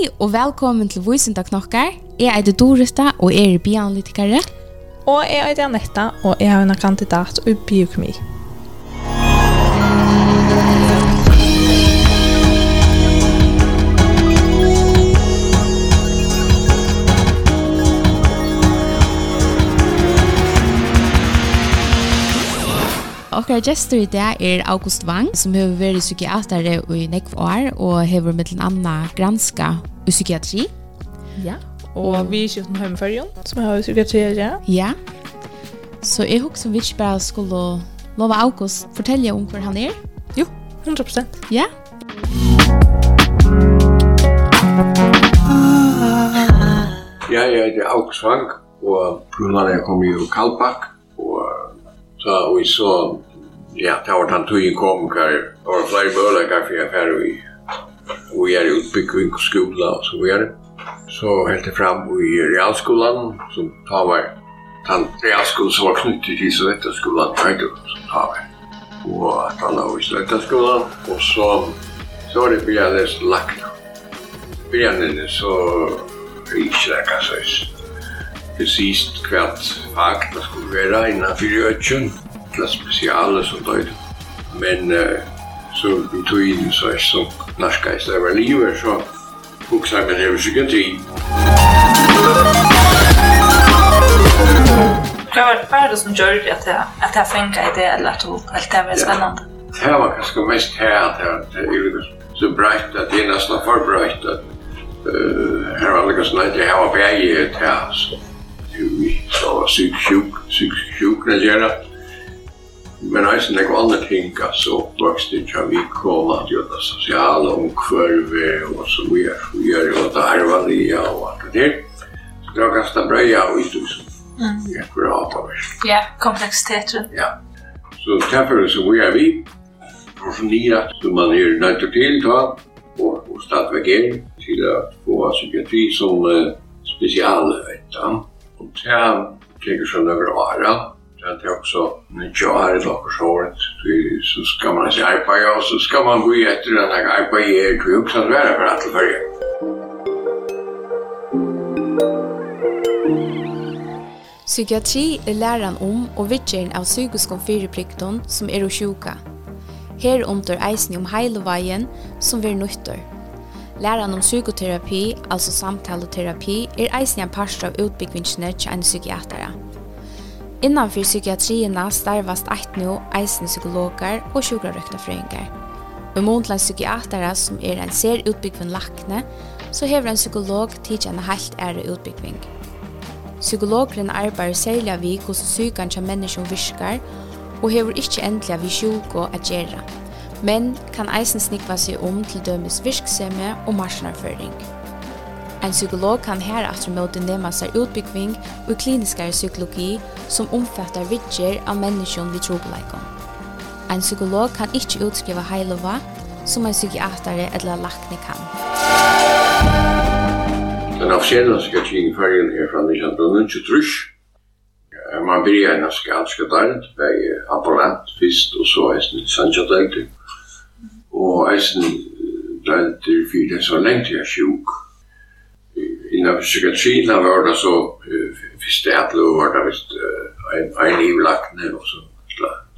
Hei og velkommen til Vysinda Knokkar. Jeg er Dorita og er bioanalytikere. Og jeg er Anetta og jeg er en kandidat i biokemi. okkar gestur i dag er August Wang, som hefur verið psykiatare i nekv år og hefur mittlen anna granska i psykiatri. Ja, og, vi er kjøtten hjemmefærgen, som har psykiatri i dag. Ja, så jeg husker som vi ikke bare skulle lova August fortelle om hvor han er. Jo, 100%. Ja. Ja, jeg heter August Wang, og grunnen er jeg kom i Kalbakk, og så, vi så ja, det var den tøyen kom, hver det var flere bøler, kar, for jeg færre vi, og jeg er utbyggving og skola, og så videre. Så helt jeg fram i realskolan, som tar var, den realskolan som var knyttet til Sovjettaskolan, som tar var, og at han var i Sovjettaskolan, og så, så var det bygget lest lagt. Bygget så, ikke det kan sies. Til sist hvert fag, det skulle være innenfor jøtjen, jäkla spesiale som døyd. Men uh, så vi tog inn så er som norska i stedet var livet, så huksa jeg med det psykiatri. Hva var bare det som gjør det at jeg, at jeg fengt i det, eller at det var spennende. Det var kanskje mest her at jeg var så breit at det er nesten for breit at her var det sånn at jeg var bæg i et her, så vi så var syk sjuk, syk sjuk, når jeg gjør men jeg synes ikke andre ting, altså oppvokst i Tjavikon, at jo det sosiale omkvørve, og så vi er, vi er jo det arvalia og alt det der. Så det var ganske breia og uthusen. Ja, akkurat av Ja, kompleksiteten. Ja. Så derfor så vi er vi, og så nira, som man er nødt til ta, og, og stadigvæk er, til å få psykiatri som uh, spesiale, vet du. Og det er, tenker sånn over året, det är också när jag är i lockersåret så ska man se arpa ja så ska man gå efter den här arpa i er till också att vara för att följa. Psykiatri är läran om och vittjen av psykiskon fyrirplikton som är och sjuka. Her omtår eisen om heileveien som vi er nøytter. Læran om psykoterapi, altså samtaleterapi, er eisen en parst av utbyggvinsene til en psykiatere. Innanfyr psykiatrierna starvast eit nu eisen psykologar og sjukrarøknafrøyngar. Og måndland psykiatara som er en ser utbyggvin lakne, så hever en psykolog tidsi en heilt ære utbyggving. Psykologren arbeider særlig vi hos sykan tja menneskjum virkar og hever ikkje endelig vi sjuko at gjera, men kan eisen snikva seg om til dømes virksemme og marsjonarføring. En psykolog kan her aftur måte nema seg utbyggving og kliniskare psykologi som omfattar vidger av menneskjon vi trobeleikon. En psykolog kan ikke utskriva heilova som en psykiatere eller lakne kan. Den officiella psykiatrin i färgen är från 1993. Man börjar i naskialska delt, bei ambulant fyrst og så eisen i Sancha delt. Og eisen delt er fyrir det så lengt jeg er sjuk innan psykiatrin har varit det så visst det hade varit det visst en, en livlakne och så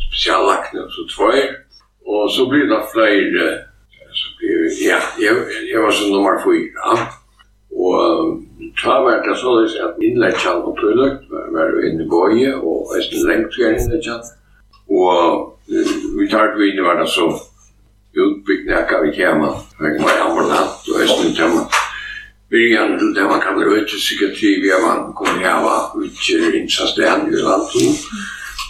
speciallakne och så två och så blir det fler så blir ja, jag, jag var så nummer fyra og ta var det så at inläggen og produkt var inne i bøye boje och lengt längtgärning inläggen og vi tar vi inn i det så utbygd nekka vi kjema, vi var ambulant og æsne kjema brigandu de makabrojete si ga ti bijama konjava vitcherin sa sten i landet.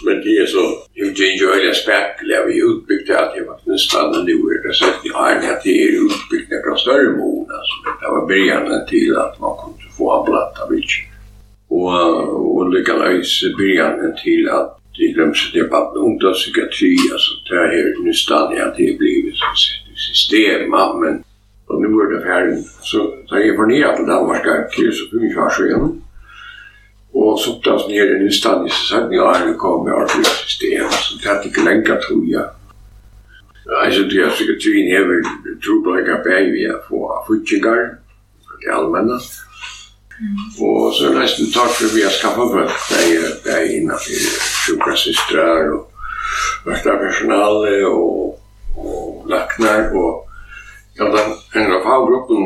Men det är så, inte enjoyliga spärkliga, vi utbyggde allt genom att nästan en oerhörd sättning har en att det är utbyggt några större mål. Alltså, det var början till att man kunde få ablatta vitcher. Och, eh, och likaledes början till att det glöms det var ungdomspsykiatri, alltså det här nu stannar jag, det har blivit ett system, men Og nu er det ferdig. Så da jeg var nede til Danmark, er så mye var så igjen. Og så tas ned i Nystaden, i sa ja, jeg kom med arbeidssystemet, så det hadde ikke lenger, tror jeg. Altså, det er sikkert tvinn hever, tror jeg ikke bare vi er på futsingar, det er. Og så er nesten takk for vi har skaffet folk, det er innenfor sjukrasistrar og versta personale og, og laknar og Ja, den en av faggruppen,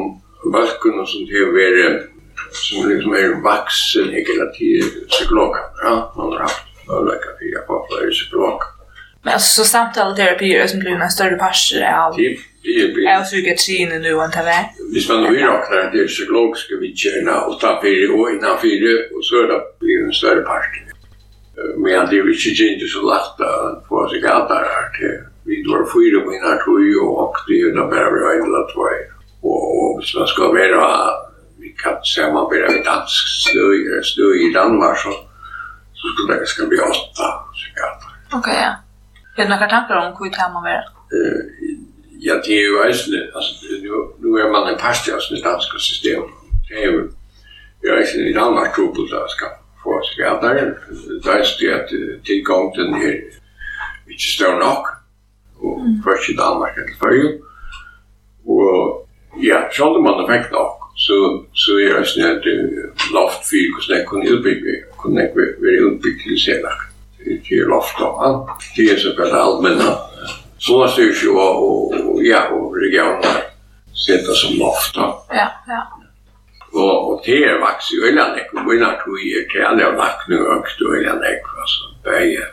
böckerna som det är som liksom är vuxen hela tiden, psykologer. Ja, man har haft överläkare, fyra på flera psykologer. Men alltså, så samtalterapi är som blir en större parser av... Typ, Jag försöker träna nu och ta väg. Vi ska nog räkna det är psykologiska vitserna och ta fyra och innan fyra och så är det blir en större part. Men det är ju inte så lätt att få sig allt det här till Vi var fyra mina tog och åkte ju när bara vi var illa två. Och, hvis man ska vara, vi kan säga man börjar med dansk stöj, stöj i Danmark så, så skulle det ska bli åtta psykiater. Okej, okay, ja. Är det några tankar om hur kan man vara? Uh, ja, det är ju ägstnä, alltså nu, nu är man en pastas med danska system. Det är ju, jag är inte i Danmark tror på det ska få psykiater. Det är ju att tillgång till den inte större nog og mm. først i Danmark eller Førje. Og ja, sjálfur man fikk nok, så, så er det sånn at loft fyr, hvordan jeg kunne utbygge, kunne jeg være utbygge til senere, til loft og han, til jeg som kallar allmenna. Sånne styrkje og, og, ja, og regioner setta som loft. Ja, ja. Og, og det er vaks i Øylandek, og vinnar tog i er til alle av nakken og ønskte Øylandek, altså, begge,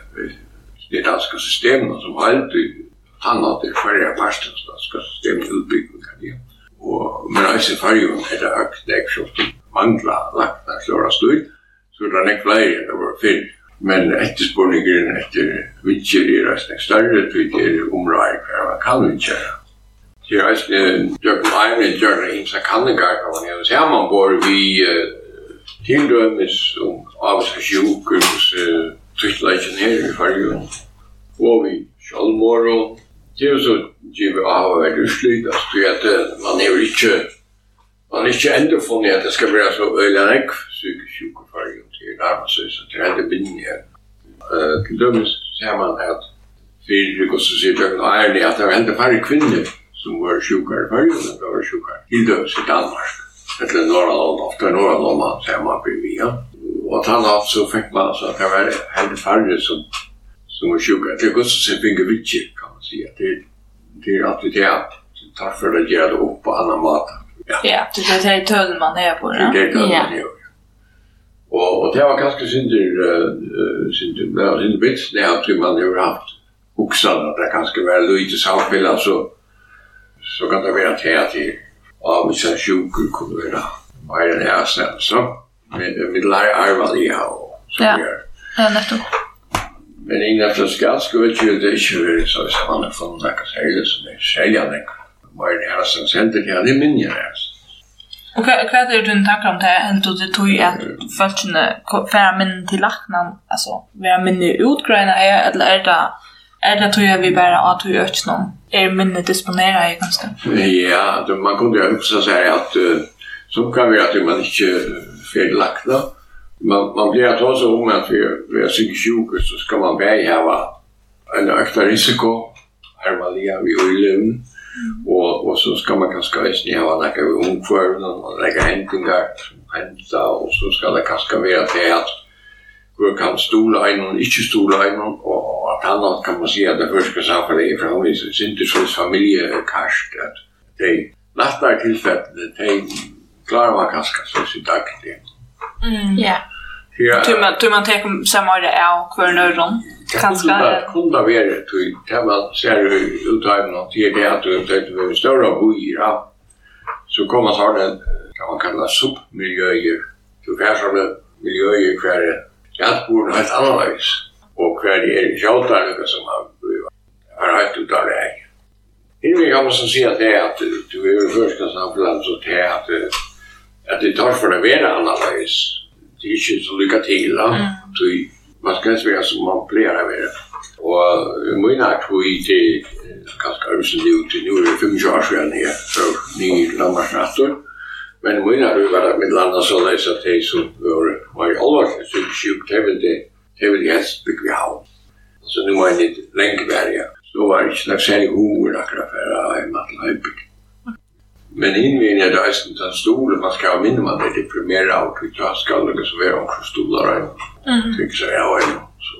det danske systemet som alltid han har det färre parståndska systemutbyggningar. Ja. Och, men alltså i färgen är det så att mangla lagt där stora stöd. Så det är nekla är det var fel. Men efterspårningen efter vitsjer är resten större till det området för man kan vitsjera. Det är alltså Jörgen Meyer gör det inte så kan det gå kan man ju se man bor vi tindömis om avsjukur så tryckleichen här i färgen. Och vi Kjallmoro, det er jo så givet å ha vært utslitt, altså, at man er jo ikke, man er ikke enda funnet at det skal være så øyne enn ekv psykisk sjukefarge til nærmest, så det er enda bindende her. Til dømes ser man at fyrir det gosse sier Bjørn Eirli at det var enda færre kvinner som var sjukare før, men det var sjukare i dømes i Danmark. Etter ofta ofte Norrland, man ser man blir vi, ja. Og at han så fikk man altså at det var enda færre som, som var sjukare. Til gosse sier Bjørn Eirli säga till till att vi det tar för att göra det upp på annan mat. Ja. Ja, det är det tull man är på. Det är det man är. Och och det var ganska synder eh synder när det inte vits när att man har haft oxar att det kanske var lite samfälla så så kan det vara till att av vissa sjukor kunde vara vad är det här sen så med med lär arva och så ja. vidare. Ja, nettopp. Men innan för skatt skulle ju det inte vara så att han har funnit något särskilt som är säljande. säljanek. Men det här som sänder det här i mindre här. Och vad är din tankar om det här? Helt och det tog ju att följtjärna färra minnen till lacknan, alltså vara minne utgröna är, eller är det Er det tror jeg vi bare at vi gjør ikke noen? Er minne disponerer i ganske? Ja, man kunne jo også si at så kan vi at man ikke ferdelagt da man, man blir att ta om att vi, vi är psykisk sjuka så ska man börja ha en ökta risiko här man vi i lugn och, och så ska man kanske inte ha några vid omkvörden och lägga hämtningar som hämtar och så ska det kanske vara till att hur kan stola en och inte stola en och att annat kan man säga att det första samhället är från vi så familjekast att det är nattar tillfället det är klara man kanske så sitt dagligen Mm. Ja. Ja. Du man du man tar samma det är kvar nörron. Kanske det kunde vara till man ser ut av något det det att du tänkte vi stora bojer. Så kommer så den kan man kalla submiljöer. Du färsar miljöer kvar. Jag bor helt annorlunda. Och kvar är jag som har har haft ut av det. Innan jag måste säga att det är att du är första samfällan så det är att at det tar for å være annerledes. Det er ikke så lykke til, da. Mm. Man skal ikke være som man pleier å være. Og jeg mener at vi til ganske øvelsen det ut til nå er det fem år siden her, så nye landmarsnatter. Men jeg mener at vi var med landet så leis at de som var, var i alvorlig syk sjuk, det vil det, det vil helst bygge vi havn. Så nu var jeg litt lenge verre. Så var det ikke noe særlig hoved akkurat for å ha en matel høybygd. Men invägen är det här inte en stol, man ska ha minne man är deprimerad och tycker jag ska lägga så vi har också stolar här. Tycker så jag har så.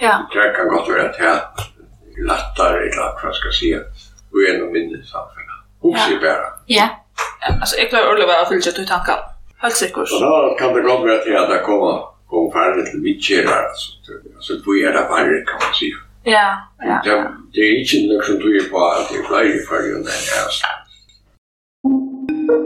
Ja. Det kan gott vara att jag lattar i lack för att ska se och genom minne samfällan. Hos i bära. Ja. Alltså jag klarar Oliver att fylja till tankar. Helt säkert. Så då kan det gott vara att jag där kommer kom färre till vittjärar. Alltså vi är det färre kan man säga. Ja. Ja. Det är inte något som tror på att det är fler färre än det här. ADHD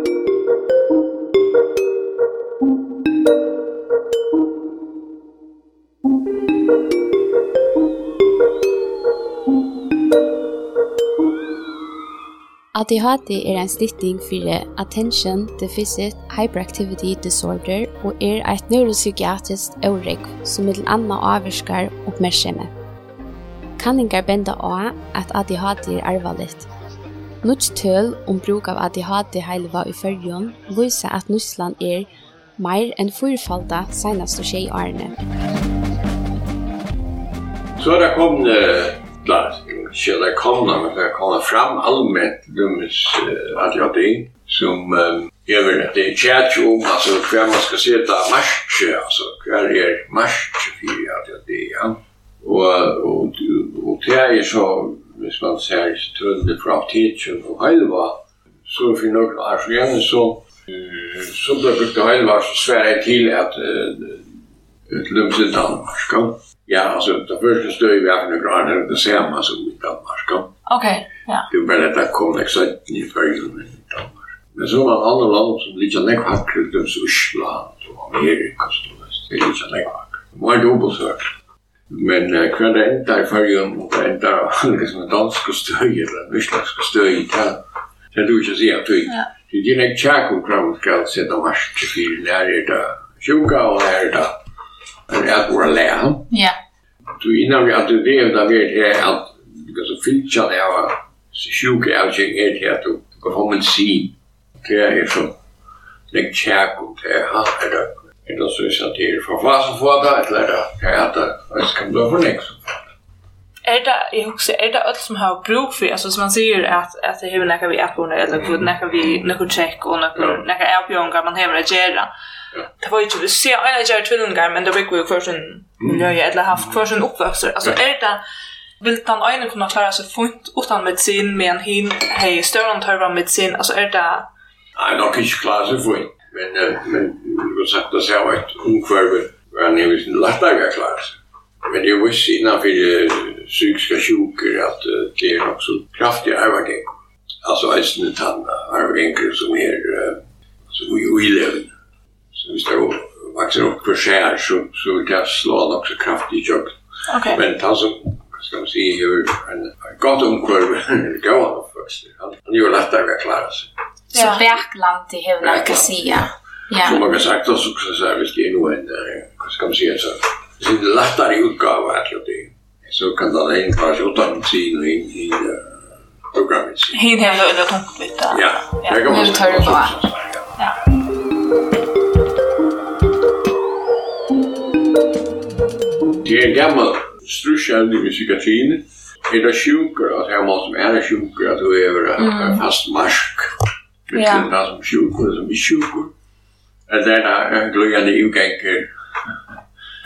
er en slitting for Attention Deficit Hyperactivity Disorder og er et neuropsykiatrisk øvreg som middel anna avvirskar oppmerksomme. Kanningar benda av at ADHD er arvaligt, Nuts tøl om bruk av ADHD-heilva i fyrjon viser at Nussland er mer enn fyrfalda senast og tjei årene. Så er det kommet klart, ikke det kommet, men det kommer fram allmänt dummes ADHD som jag vill att det är tjärt om alltså hur man ska sätta marsch, alltså hur är marsch för ADHD, ja. Och, och, och, och det är så hvis man ser tøllene fra apteken og Heilva, så for noen år siden så, så ble brukt Heilva så sverre til at et lømse Danmark. Ja, altså det første støy vi har noen grad er det samme som i Danmark. Ok, ja. Det er bare at det kom konveksenten i Følgen i Danmark. Men så var det andre land som litt av nekvakker, det var Usland og Amerika, så det er litt av nekvakker. Det var dobbeltsvart. Men uh, hva det enda i fargen, og det enda liksom en dansk støy, eller en islandsk støy, det er du ikke sier at du ikke. Det er ikke tjekk om hva man skal sette mars til fire, nær er det sjuka og nær er det en ædvore leha. Ja. Du innan vi at du det ved det er at så fylltja det av sjuka er ikke er til at du kan få en sin. Det er så, nek tjekk om det er det Eller så hvis det er for hva som får det, eller det er at det skal bli for nek som får det. Er det, jeg husker, er det alt som har bruk for, altså som man sier at, at det hever nekka vi appene, eller mm. nekka vi nekka tjekk og nekka, ja. nekka avbjørngar man hever gjerra. Ja. Det var ikke, vi ser en av gjerra tvillingar, men det var jo først en miljøye, eller haft først en oppvøkster. Altså er det, vil den ene kunne klare seg fint utan medisin, men en hin hej större antörva medisin, altså er det Nei, nok ikke klare seg fint Men, men det var sagt att var att omkvarve var han ju lättare att klara sig. Men det visst innanför psykiska sjukor att det är också kraftiga arvagäng. Alltså ägstene tanna, arvagänger som är som är oileven. Så visst är det växer upp för skär så, så det kan slå också kraftig i köket. Okay. Men han som, ska man säga, hur en gott omkurv, det går han först. Han gör lättare att klara sig. Så Bergland det har jag kan säga. Ja. Som man kan sagt också så så här visst är nog en vad ska man säga så. sin lättare utgåva att göra det. Så kan det en pass utan sin in i programmet. Hin har ju ändå kommit Ja. Jag kan man säga. Ja. Det är en gammal strusjande musikatrin. Det är att jag måste måtte være sjukker at du er fast marsk. Det ja. som sjuk eller som är sjuk. Att det är en glöjande utgång.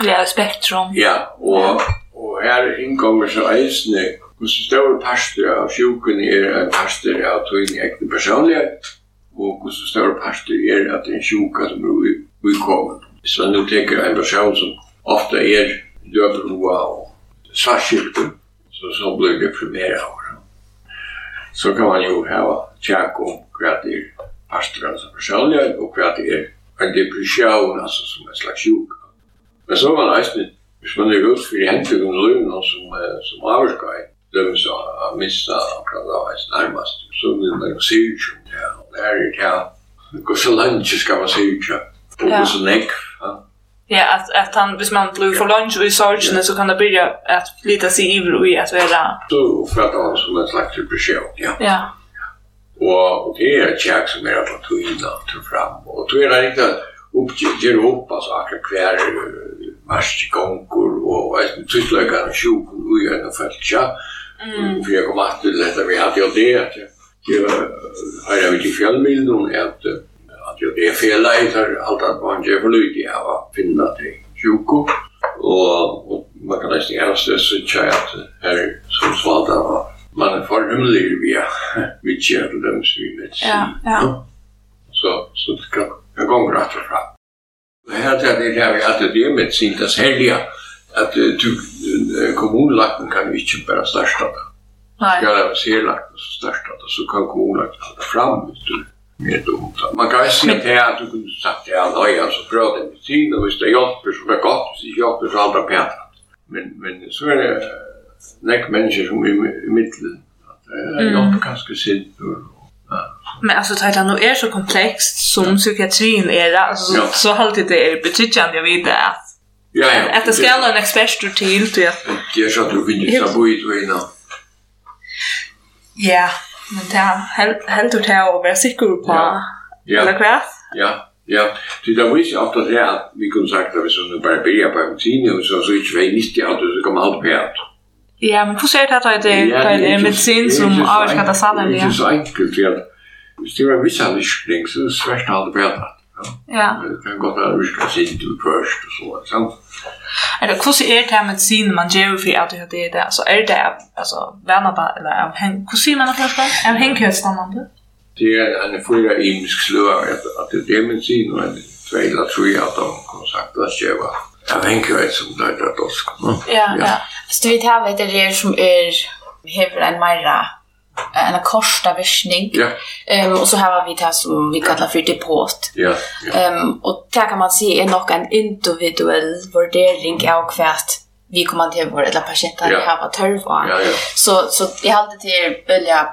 Ja, spektrum. Ja, og, og her innkommer så eisne hur stor pastor av sjuken er en pastor av tog egna personlighet och hur stor pastor er at det er en sjuka som er utkommen. Så nu tenker jag en person som ofta är dövrua och svartskyldig så, så blir det primära av det så kan man jo ha tjekk om hva det er pastorn som försäljer och vad det er en depression altså som en slags sjuk. Men så var det eisne, hvis man er ut for hentet om løgn og som, som avskaj, döms att missa akkurat da eis nærmast, så vil man jo se ut som det og Det er är det här, gå så langt skal man se ut som. og Fokus så nekk, Ja, att att han hvis man blir for lunch och i sorgen så kan det börja att flytta sig över och i att vara då för att han som ett slags besked. Ja. Ja. Och det är Jack som är på ta in och fram och då är det inte uppgift Europa så att kvar mars gånger och ett tysklägare sjuk och i en fältja. Mm. Vi har kommit till detta vi hade ju det. Det har jag vid fjällmiljon att jo det er fel leitar alt at man gjør for lyd i hava finna det tjuko og man kan nesten helst det så jeg at her som svalt av man er forhemmelig via vidtjer til dem som vi vet ja, ja. så, så det kan, kan gå rett og Det här är det här at det er med sin tas helga att du kommunlagten kan inte bara starta det. Nej. Ska det er serlagten som starta det, så kan kommunlagten ta det fram, vet du mer dumt. Man kan si att det att du kunde sagt, det ja, nei, altså, prøv det med tid, och hvis det hjälper så det gott, godt, hvis det hjälper så aldri pænt. Men, men så är det nek människor som är i mitten. at det hjälper ganska sint, och ja. Men alltså Thailand nu är så komplext som psykiatrin är det alltså ja. så alltid det är betydande jag vet att Ja, ja. Att det ska ha en expert till till att Det är så att du vill ju så bo i två innan. Ja, Men det er helt ut her å være sikker på, ja. eller hva? Ja, ja. Så Det var ikke ofte det at vi kunne sagt at hvis hun bare blir på en tine, så er det ikke vei nistig at så kommer alt på alt. Ja, men hvordan er det at det er en medisin som avvirker det sammen? Det er ikke så enkelt, for at hvis det var en viss anviskning, så er det svært alt på alt. Ja. Det kan godt være at vi skal sitte først og så, sant? Eller hvordan er det med sin man gjør for det i det? Altså, er det altså, venner eller av hen... Hvordan sier man det først? Av henkjøstandene? Det er en fyra imisk slør, at det er det med sin, og en tveil eller tre av dem, kan sagt at det var av henkjøst som det er dorsk. Ja, ja. Så du vet her vet det er som er hever en meira en korsta viskning. Ja. Ehm um, och så här har vi det som vi kallar för depot. Ja. Ehm um, och där kan man se är nog en individuell värdering av kvärt vi kommer till vår eller patienter ja. har varit törv av. Ja, ja. Så så jag hade till välja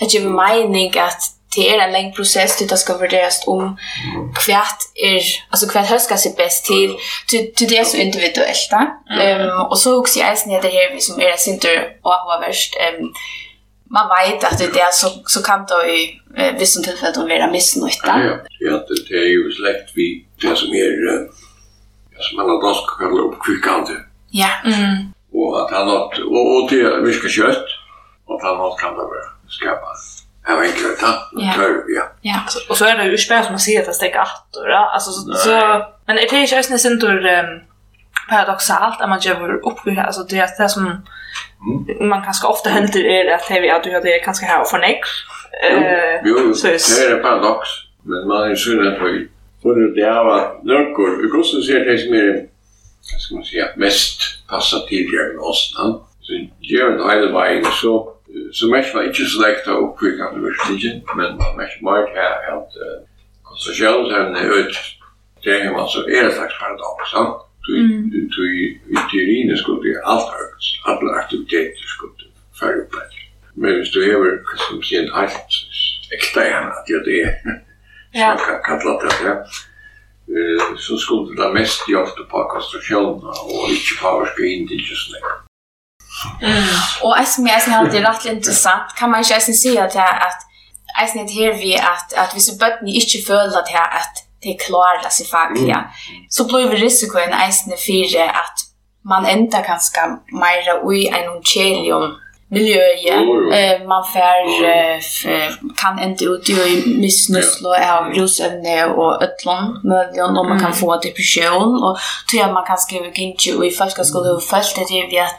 att ge mening att det är en lång process det ska värderas om kvärt är alltså kvärt hur ska sig bäst till till, till det är så individuellt. va. Ehm um, och så också jag är det här vi som är det synter och har värst ehm um, man vet att det är så så kan det i eh, vissa tillfällen att vara missnöjda. Ja, ja. ja, det är ju släkt vi det som är ja, som man har dansk kallar upp kvickande. Ja. Mm. Och att han har och, och det mycket kött och att han har kan det vara skapa. Ja, men klart han Ja. tror ja. Ja, och så är det ju spär som man ser att det sticker åt då, alltså så, så men det är ju just nästan då um, paradoxalt att man gör uppgifter alltså det är det som man kanske ofta händer är att vi att du det kanske här för next eh jo, jo. så är det paradox men man är ju att vi för det är att någon i grossen ser det som är ska man säga mest passar till diagnosen. Så gör det hela vägen så så mest var inte så lätt att uppkvicka det verkligen men mesh mark här att konstruktionen är ut det är ju alltså är ett slags paradox sant? i teorin skulle allt alla aktiviteter skulle färre upp Men hvis du hever, som sier, en helt ekstern, at ja, det er, som kan kalla det, ja, så skulle det mest hjelpe på konstruksjonen, og ikke påvirke inn Og jeg som jeg har det rett interessant, kan man ikke jeg si at, at jeg her vi at, at hvis bøttene ikke føler at, at de klarar sig fackliga. Mm. Så blir risikoen eisen för att man enda ganska mera i en kjelium miljøet. Mm. Eh, man fær, eh, kan enda ut i missnuslo av rusevne og ötlån mövligen och man kan få depression. Och tror jag man kan skriva kanske i folk skulle ha följt det till att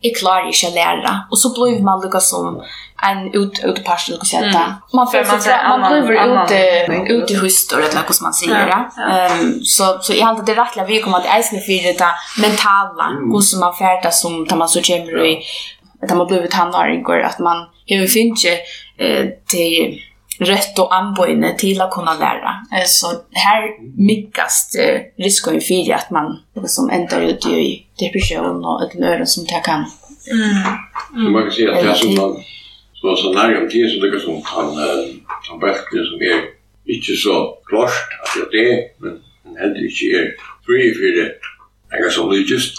jag klarar ju att lära. Och så blir man lika som en ut ut på sig och sätta. Man får man, säga, man annan- blir ute ute i hustor eller något som man säger. Ja, ja. Um, så så jag hade det rättliga vi kommer att ejsna för det mentala mm. hur som man färdas som tar man så kommer i att man blir tonåring och att man hur finns ju eh till rätt och anbojne till att kunna lära. Så här mycket myckast risken för att man liksom ändrar ut i depression och ett löre som det kan. Mm. Man kan säga att det är som man så så nära om tid som det som han han bättre som är inte så klart att det är men han hade inte är fri för det. Jag som just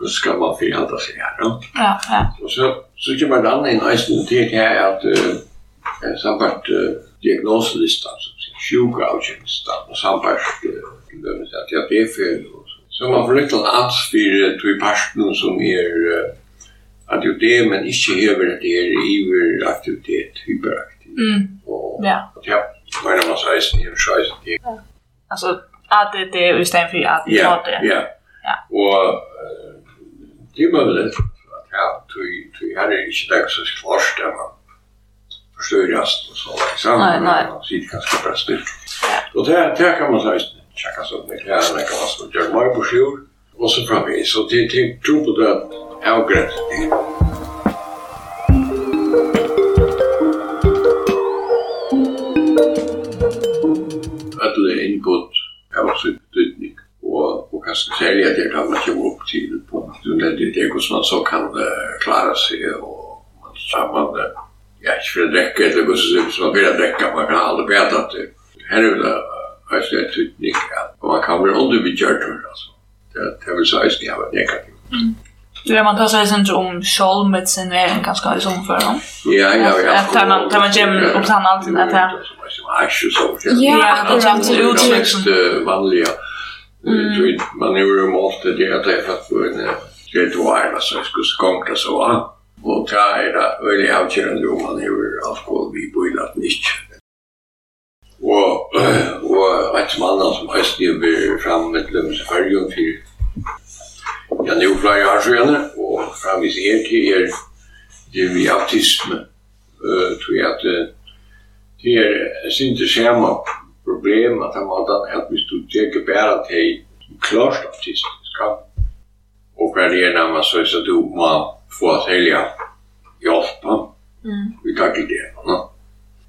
hur ska man förhålla sig här. Ja, ja. Och så så kommer det annan en nice till här att sambart diagnoslistan, sjuka avkjennistan, og sambart og så Så man får litt ans for uh, to i parten som er adjudé, men ikke hever at det er aktivitet hyperaktiv. Mm. Og ja. ja, mener man 16, hever 16. Ja. Altså, ADD i stedet for ADD. Ja, ja. ja. Og det er mulig at ja, du, du er ikke det så klart, det man förstörjas och så liksom. Nej, nej. Sitt kanske bäst Ja. Och det här kan man säga, tjacka så mycket här, kan man så göra mig på sjur, Och så framvis, så det är tro på det avgränsning. Ödle input, jag var så utnyttning. Och, och kanske sälja det kan man komma upp till på. Det är det som man så kan klara sig och man samman det ja, ikke for å drekke, eller hva som man vil drekke, man kan aldri bedre at det. Her er det altså en tydning at man kan være underbyggjørt, altså. Det, det vil si at det er negativt. Ja, man tar sig sen om Scholl med sin vän ganska i sån för dem. Ja, ja, ja. Att man, tar man gem upp han allt det här. Ja, det är inte uttryck som vanliga. Man är ju måste det att det är för att det är det år så ska skånka så va. Og det er veldig avkjørende om man hever alkohol vi bøyler at ikke. Og, og et mann som høyste blir fram med lømmes fargen for ja, nå flere år siden, og framvis er til er det vi autisme, uh, tror jeg at det er sinte skjema problem at han måtte at hvis du ikke bare til klart autistisk, og hver det er man så er det du må få att sälja hjälpa. Mm. Vi tar till det. No?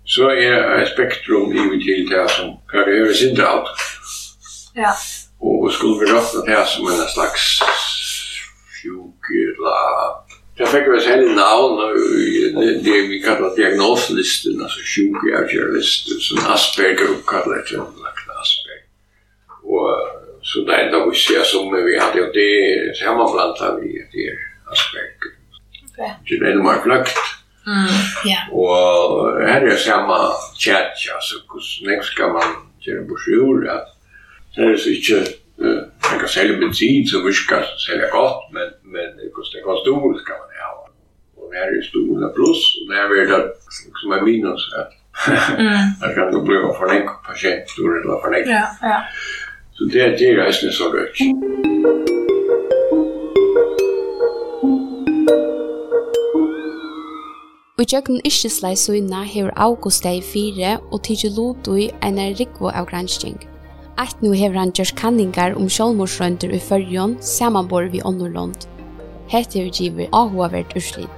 Så är ett spektrum i till det som kan göra sin allt. Ja. Och, skulle vi räkna det här som en slags sjukla... Jag fick väl hela namn det vi kallar diagnoslisten, alltså sjukavgörlisten, som Asperger uppkallar det lagt Asperger. Och så det enda vi ser som vi hade, och det är sammanblandat vi, det är Asperger. Det er veldig mye fløkt. Mm, ja. Og her er samme tjert, altså, hvordan jeg skal man gjøre bursjord, at det er så ikke, uh, man kan selge bensin som virker selge godt, men, men hvordan det stol skal man ha. Og her er stolen pluss, og det er vel det som er minus, at Mm. Det kan jo bli för en patient då eller för en. Ja, ja. Så det er det jag syns så gott. Og jøkken ikkjeslei søgna hever August deg fire og tidsi lodui enn er rikvo av gransking. Eit nu hever han gjørs kanningar om sjålmorsrønder i fyrjon samanbor vi ånderlånd. Hette hever giver ahoavert urslit.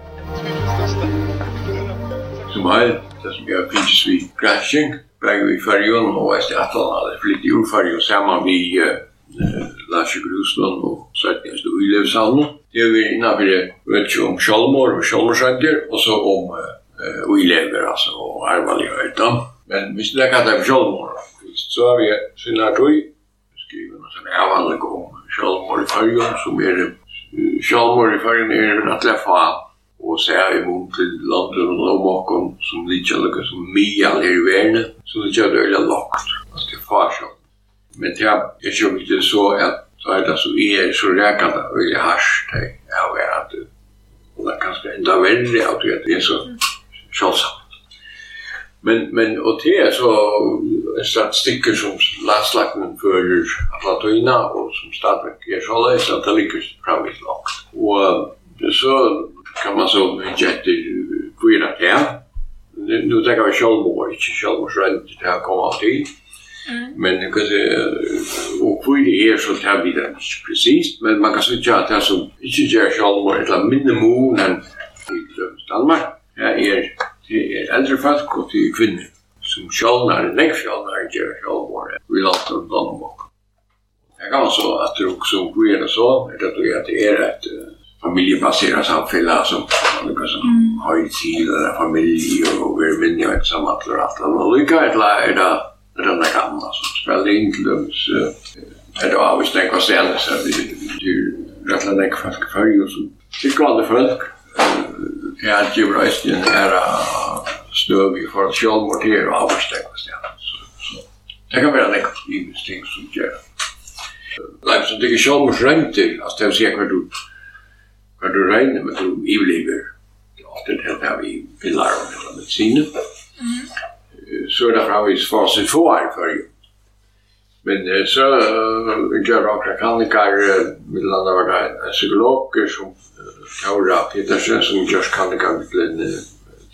Som heil, det som jeg finnes vi gransking, begge vi fyrjon og veist i atan hadde flytt ur urfyrjon saman vi uh, Lars Grusland og Sørtjenst og Uilevshalmen det är vi innan vi vet ju om Kjallmor och Kjallmorsänder och så om uh, Uilever alltså och allvarliga utan. Men vi skulle kalla det för Kjallmor. Så har vi sina tog skriven och sen är vanlig om Kjallmor i färgen som är Kjallmor i färgen är att läffa och så är vi mot till landet och bakom som lite lika som Mia i världen så det gör det öliga lagt Alltså det är farsamt. Men det är ju inte så att Så er det så, jeg er så rækende, vil jeg harsht, jeg har vært, og det er ganske enda verre, at det er så sjålsamt. Men men og det er så en statistiker som landslagmen fører Atlantina og som stadigt er så løs, at det lyckas fram i lag. Och så kan man så jätte kvira til, Nu tenker vi självmord, ikke självmord, så det här kommer alltid. Men kan se och hur det är så tar vi det precis men man kan säga att det som inte gör själv var ett minimum än i Danmark är det är äldre folk och det är kvinnor som självnar, lägg självnar gör själv var det vi låter dem Danmark. Det kan vara så att det också sker och så är det att det är ett familjebaserat samfälle som några som har ju tid eller familj och vi är vill ett inte och allt annat. olika ett är rönda gamla som spelade in till dem. Så det var avvist nekva sen så det är rätt länge folk för ju så. Det går alla folk. Det är ju röst i den här snövig för att självmord det är avvist nekva stjärnor. Det kan vara nekva ting som gör. Leif som tycker självmord römter, alltså det vill säga kvar du hva du regner med, du överlever. Det är det her vi vill lära om hela medicinen. Mm så er det framvis fase få her for jo. Men så gjør akkurat kannikar, mitt landa var det en psykolog som Kaura Petersen, som gjør kannikar til en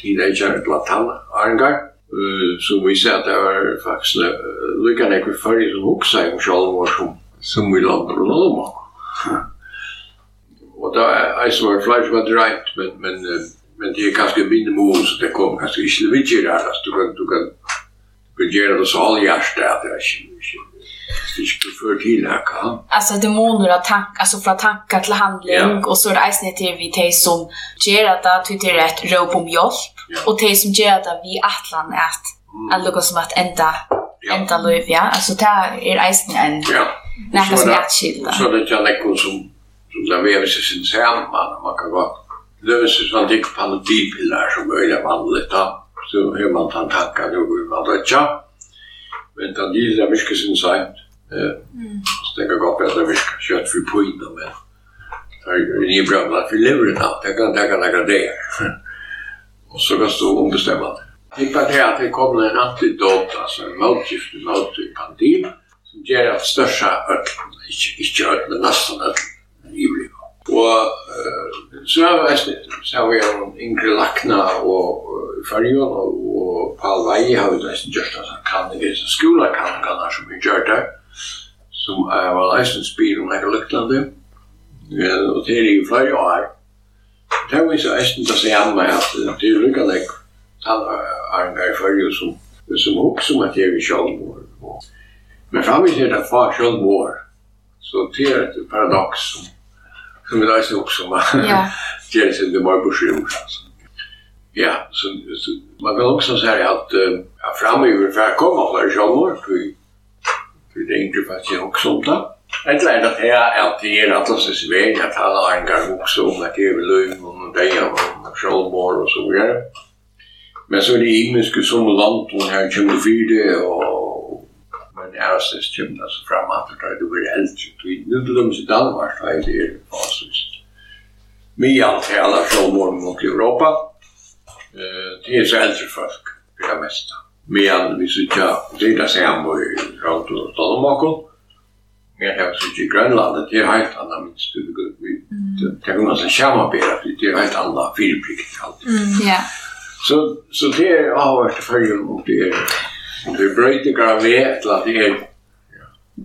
teenager, blant han, Arngar, som vi ser at det var faktisk lykkan ekkur fyrir som huksa i sjalvor som som vi landar og landar. Og da er som var flere som var dreit, men, men men det är ganska minimum så det kommer kanske inte vi ger det alltså du kan du kan vi ger det så all hjärta att det är inte för till här kan alltså att attack alltså från attack till handling ja. och så är det isen till vi te som ger att det tycker rätt råp om hjälp ja. och te som ger att vi attlan att att lukka som att ända ja. ända löv ja alltså det är isen en ja. Nästa som jag skilda. Så det är jag som, som där vi är sin samman. Man kan gå löser sånt det pandemipilar som öliga vanligt då. Så hur man kan tacka nu hur man rötja. Men det är det mycket sin sajt. Så det kan gå på att det är mycket kött för pojna men det är bra att vi lever i natt. Jag kan tacka några det. Och så kan stå ombestämmande. Det var det att det kommer en antidot, alltså en motgift mot pandil, som gör att största öll, inte öll, men nästan öll, ivrig Og så har vi så har vi en yngre Lakna og Farjon og og Paul Vei har vi nesten gjort at han kan det så skola kan han som vi gjør det som er var nesten spyr om jeg lukklandet og det er i flere år. Det er vi så nesten til å se an meg at det er lukka nek han er en gang fyrir som som hok om at det er vi sjálfmord men framvis er det far sjálfmord så det er et paradoks som som vi reiste opp som Jensen, det var beskrivet. Ja, så, så man kan också säga att uh, äh, framme i ungefär kommer för självmord, för, för det är inte faktiskt också om det. Ett at att här att det är Atlasens väg att han har en gång också om att det är lögn och det och självmord och så vidare. Men så är det imenske som land, og här kommer fyra och men jeg har sett kjømna så fram at det er veldig eldre. Nu til dem i Danmark, da er det fasis. Mye alt til alle fra morgen mot Europa. Det er så eldre folk, for det meste. Men vi sitter ikke, det er det samme i Rødt og Stadamakken. Men jeg synes i Grønlandet, det er helt annet minst. Det kan man seg kjemmabere, det er helt annet fireplikt. Ja. Så det har vært følgen om det Om det brøytingar av vei, et eller annet er...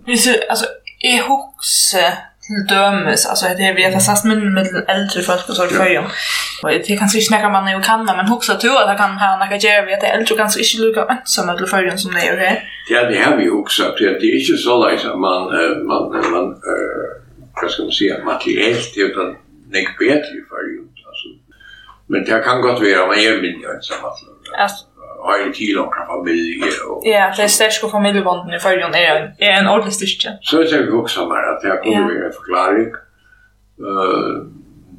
Hvis du, altså, jeg husker til dømes, altså det er vi har sast min med eldre folk og så før jo. Og det er kanskje ikke noe man jo kan, men hoksa to at jeg kan ha noe gjør vi at det er eldre kanskje ikke lukka ønsomme til før som det er her. Ja, det har vi hoksa til at det är inte så lätt att man, man, man, eh vad ska man säga, materiellt er utan nek bättre i før jo. Men det kan gott vara, man er mindre enn samme. Altså, har en til omkring familie. och ja, det er størst og familiebånden i følgen er en, er en ordentlig styrke. Så ser vi också mer att det kommer ja. en forklaring. Uh,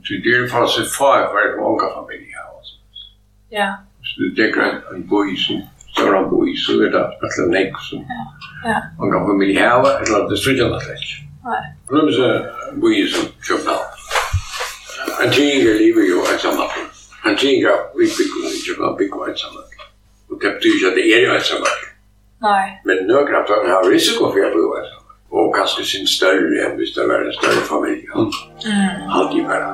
så det är for seg far för en unge familie. Ja. Så det dekker en, en boi som står en så er det att eller annet som ja. Ja. unge familie har, et eller det styrke annet slett. Nei. Nå er det boi som kjøper alt. En ting er livet jo et samlet. En ting er utbyggende, ikke bare bygge et samlet. Och det betyder att det är ju ensamhet. Nej. Men några av dem har risiko för att bo ensamhet. Och kanske sin större än visst det var en större familj. Mm. Handgivare.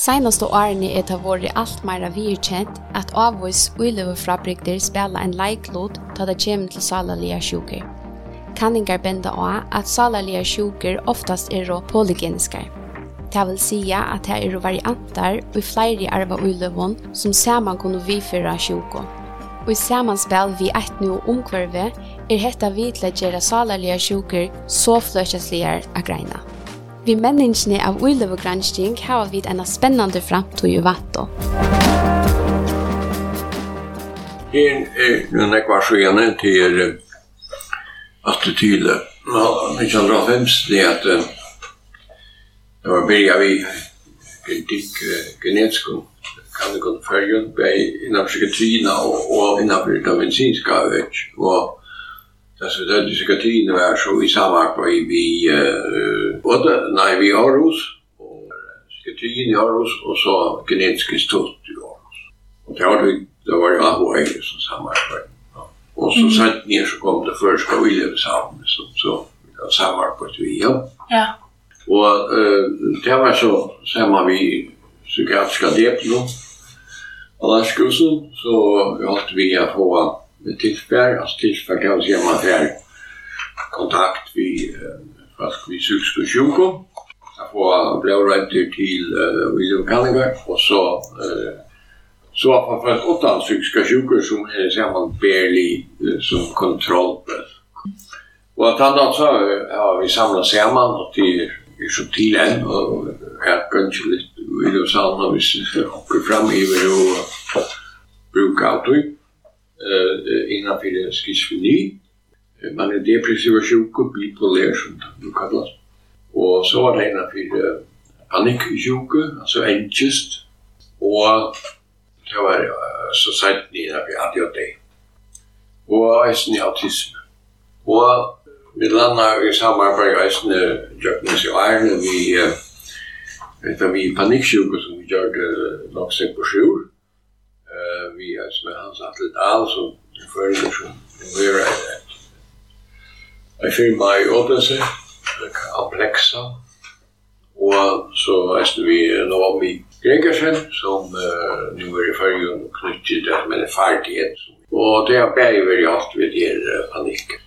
Seinaste årene er det vært alt mer virkjent at avvis uiløvefabrikter spiller en leiklod til det kommer til salalige sjuker. Kanningar bender av at salalige sjuker oftast er påligeniske. Det vil sija at det er varianter og flere arva uiløvån som saman kunne vifyrra sjuko. Og i samanspel vi eit nu omkvarve er hetta vi til å gjøre salarlige sjuker så fløsjeslige av greina. Vi menneskene av uiløvågransking har vi en spennende framtid i vattå. Her er noen ekvar skjene til at det tyder 1950 at Det var börja vi kritik genetisk kan det gå kunna följa bei inom psykiatrina och, och inom den medicinska vet och alltså det är psykiatrin var så vi samarbete vi vi både nej vi har hos och psykiatrin har oss och så genetisk institut i Aarhus. Och det var vi det var ju AHI som samarbete. Och så satt ner så kom det första Wilhelmshamn sammen så så samarbete vi ja. Ja. Og uh, det var så så samma vi psykiatriska depno. Alla skursen så holdt vi å få tidsbär, alltså tidsbär kan man säga man här kontakt vi uh, fast vi söks og sjuko. Jag får ble rätt til uh, William Kallinger og så uh, så har man fått åtta psykiska sjuko som er sammen berlig uh, som kontroll. Og att han då så har vi samlet sammen och till er så til enn, og jeg kan ikke litt vil jo salna hvis jeg hokker fram i vi og bruker alt og innanfor skisfini. Man er depressiva og bipolær som det kallas. Og så var det innanfor panikksjuko, altså angest, og det var så sent innanfor ADHD. Og eisen i autisme. Og Vi landar i samarbeid eisne Jøknes i Arne, vi vet vi panikksjuke som vi gjør det nok seg på sjur. Vi er som er hans atlet al, som er fyrir som vi er en firma i Odense, Amplexa, og så eisne vi Naomi Gregersen, som nu er i fyrir knyttet det som er ferdighet. Og det er bare veldig alt ved det panikken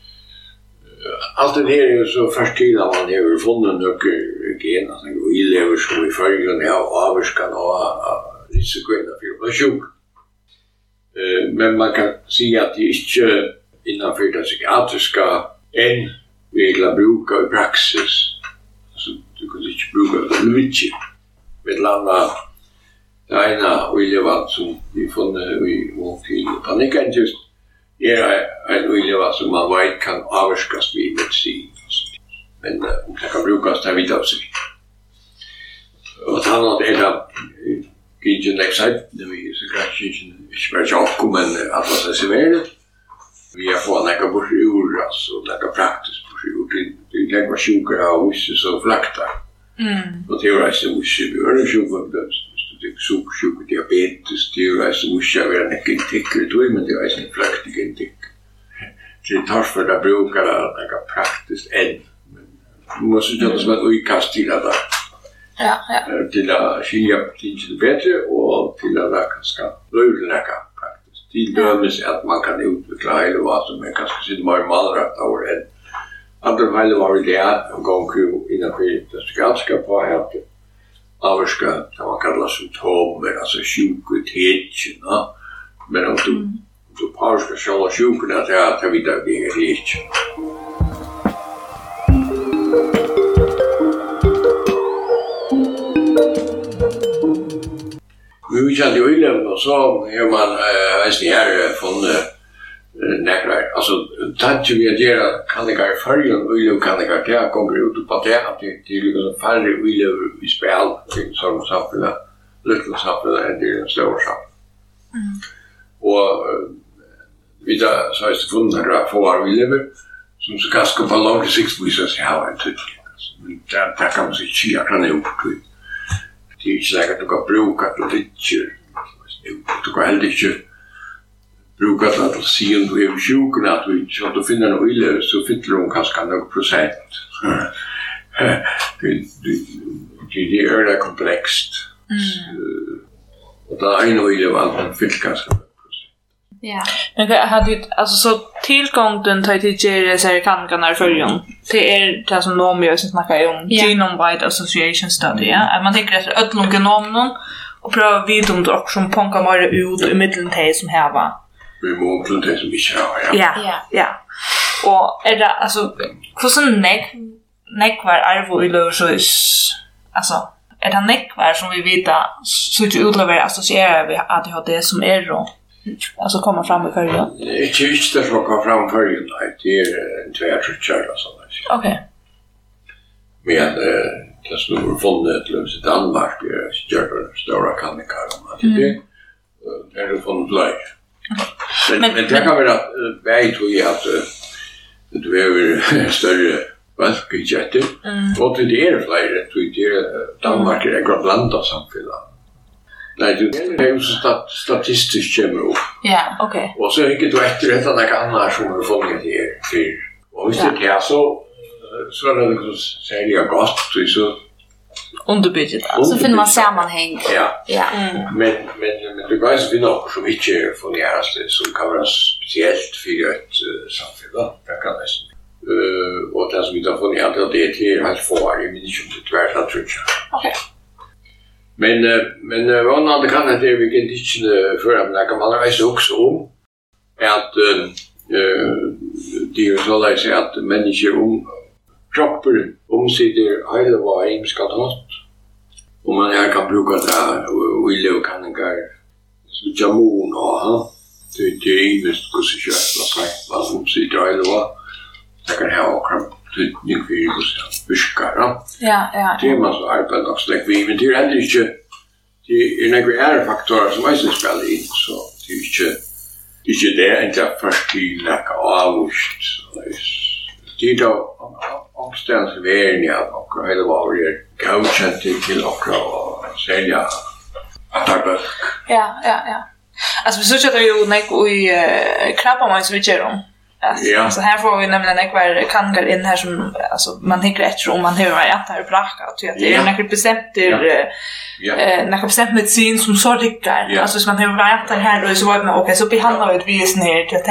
allt det här är ju så först till att man har funnit några gen, alltså i lever som i följen av avskan och risikoerna för att sjuk. Men man kan säga att det är inte innanför det psykiatriska än vi vill bruka i praxis. Alltså du kan inte bruka det mycket. Med landa det ena och i levat som vi funnit i vår tid. Panikangest er en olja som man vet kan avskas vid medicin. Men uh, det kan brukas där vidt av seg. Og att han er det Gidgen eksempel, det vi så klart ikke bare tjokko, men at man skal servere det. Vi har fått nekka bort ur, altså, nekka praktisk bort ur, til nekka sjukker av visse som flakta. Mm. Og til å reise visse, vi har en sjukker på det er sukkersjuk, diabetes, det er reis usja vera nek intikker, det er men det er reis en flaktig intikk. Det er tors for det brukar praktisk enn, men man må synes det som et uikast til at Ja, ja. Til å skilja tingene bedre og til at det kan skap løyre nekka praktisk. Til dømes at man kan utvikla heile hva som er kanskje sitt mer malrett over enn. Andre heile var det en gong jo innanfor det skalska på her avvarska, det man kallar symptomer, alltså sjukuthetsen, no? men om du, du parska själva sjukorna, det er at jag vet att det er inte. Vi vet inte hur det är, så har man äh, här funnet nekrar. Altså, tanke vi att göra kalligar i och ju kalligar det kommer ut på det at det er liksom færre vill i spil, i som samfälliga lilla samfälliga enn det er en større Mm. Og vi da, så har det funnet nekrar få vi lever som så ganske på langt sikt viser seg har en tid. Där där kan man se chia kan ju på det. er ikke sikkert du kan bruka det lite. du kan ju att brukat att se om du är sjuk att vi så att du finner en ille så fyller hon kanske några procent. Det det är det komplext. Och där är nog ille var den fyllt kanske. Ja. Men det hade ju alltså så tillgången till till Jerry så här kan kan när förjon. Det är det som de gör som snackar om genome wide association study, ja. Att man tänker att öllon genomen och pröva vid om det också som punkar mer ut i mitten till som här var vi må til det som vi kjører, ja. Ja, ja. ja. Og er det, altså, hvordan nek, nek var arvo i løver så is, altså, er det nek var som vi vet så ikke utløver assosierer vi ADHD som er og Alltså komma fram i färgen? Inte just det som kommer fram i färgen, nej. Det är en tvärtruttkärd och sådant. Okej. Okay. Men det som var funnet till oss i Danmark, det är större, stora kanikar om att det är det funnet läge. Men, men, men det kan være vei tog i at det behøver større valg i kjettet, og til det er flere, til det er Danmark er akkurat landa samfunnet. Nei, du det er jo så stat statistisk kommer opp. Ja, ok. Og så er ikke du etter et eller annet som er folket her. Og hvis det er så, så er det så særlig godt, så underbygget. Så finner man sammanhang. Ja. ja. Mm. Men, men, men det går ju vinna som inte från det som kan vara speciellt för ett uh, samfälle. Det kan det Eh Uh, och det som vi har från det är till helt få år. Jag inte det att tror jag. Okej. Men, uh, men uh, vad annat kan det vi kan inte uh, förra, men det kan man resa också om att uh, uh, det är ju så att människor om kroppen omsider hele veien skal hatt. Og man her kan bruke det og i løvkanninger så jamon og ha. Det er det eneste hvordan kjøpt og sagt hva omsider hele veien. Det kan ha akkurat tydning for hvordan virker. Ja, ja. Det er masse arbeid nok slik vi, men det er heller ikke det er noen ære faktorer som jeg synes spiller inn, så det er ikke ikke det enda først til nekka avvist, så det er da omställs vägen ja och hela varje coachat till och sälja attack. Ja, ja, ja. Alltså vi söker ju nek i krabba man som vi gör om. Ja. Så här får vi nämligen nek var kan gå in här som alltså man tänker efter om man hur att här braka att det är nek bestämt det eh nek bestämt med sin som så riktigt. Alltså som man hur att här och så var man okej så behandlar vi det vis ner till att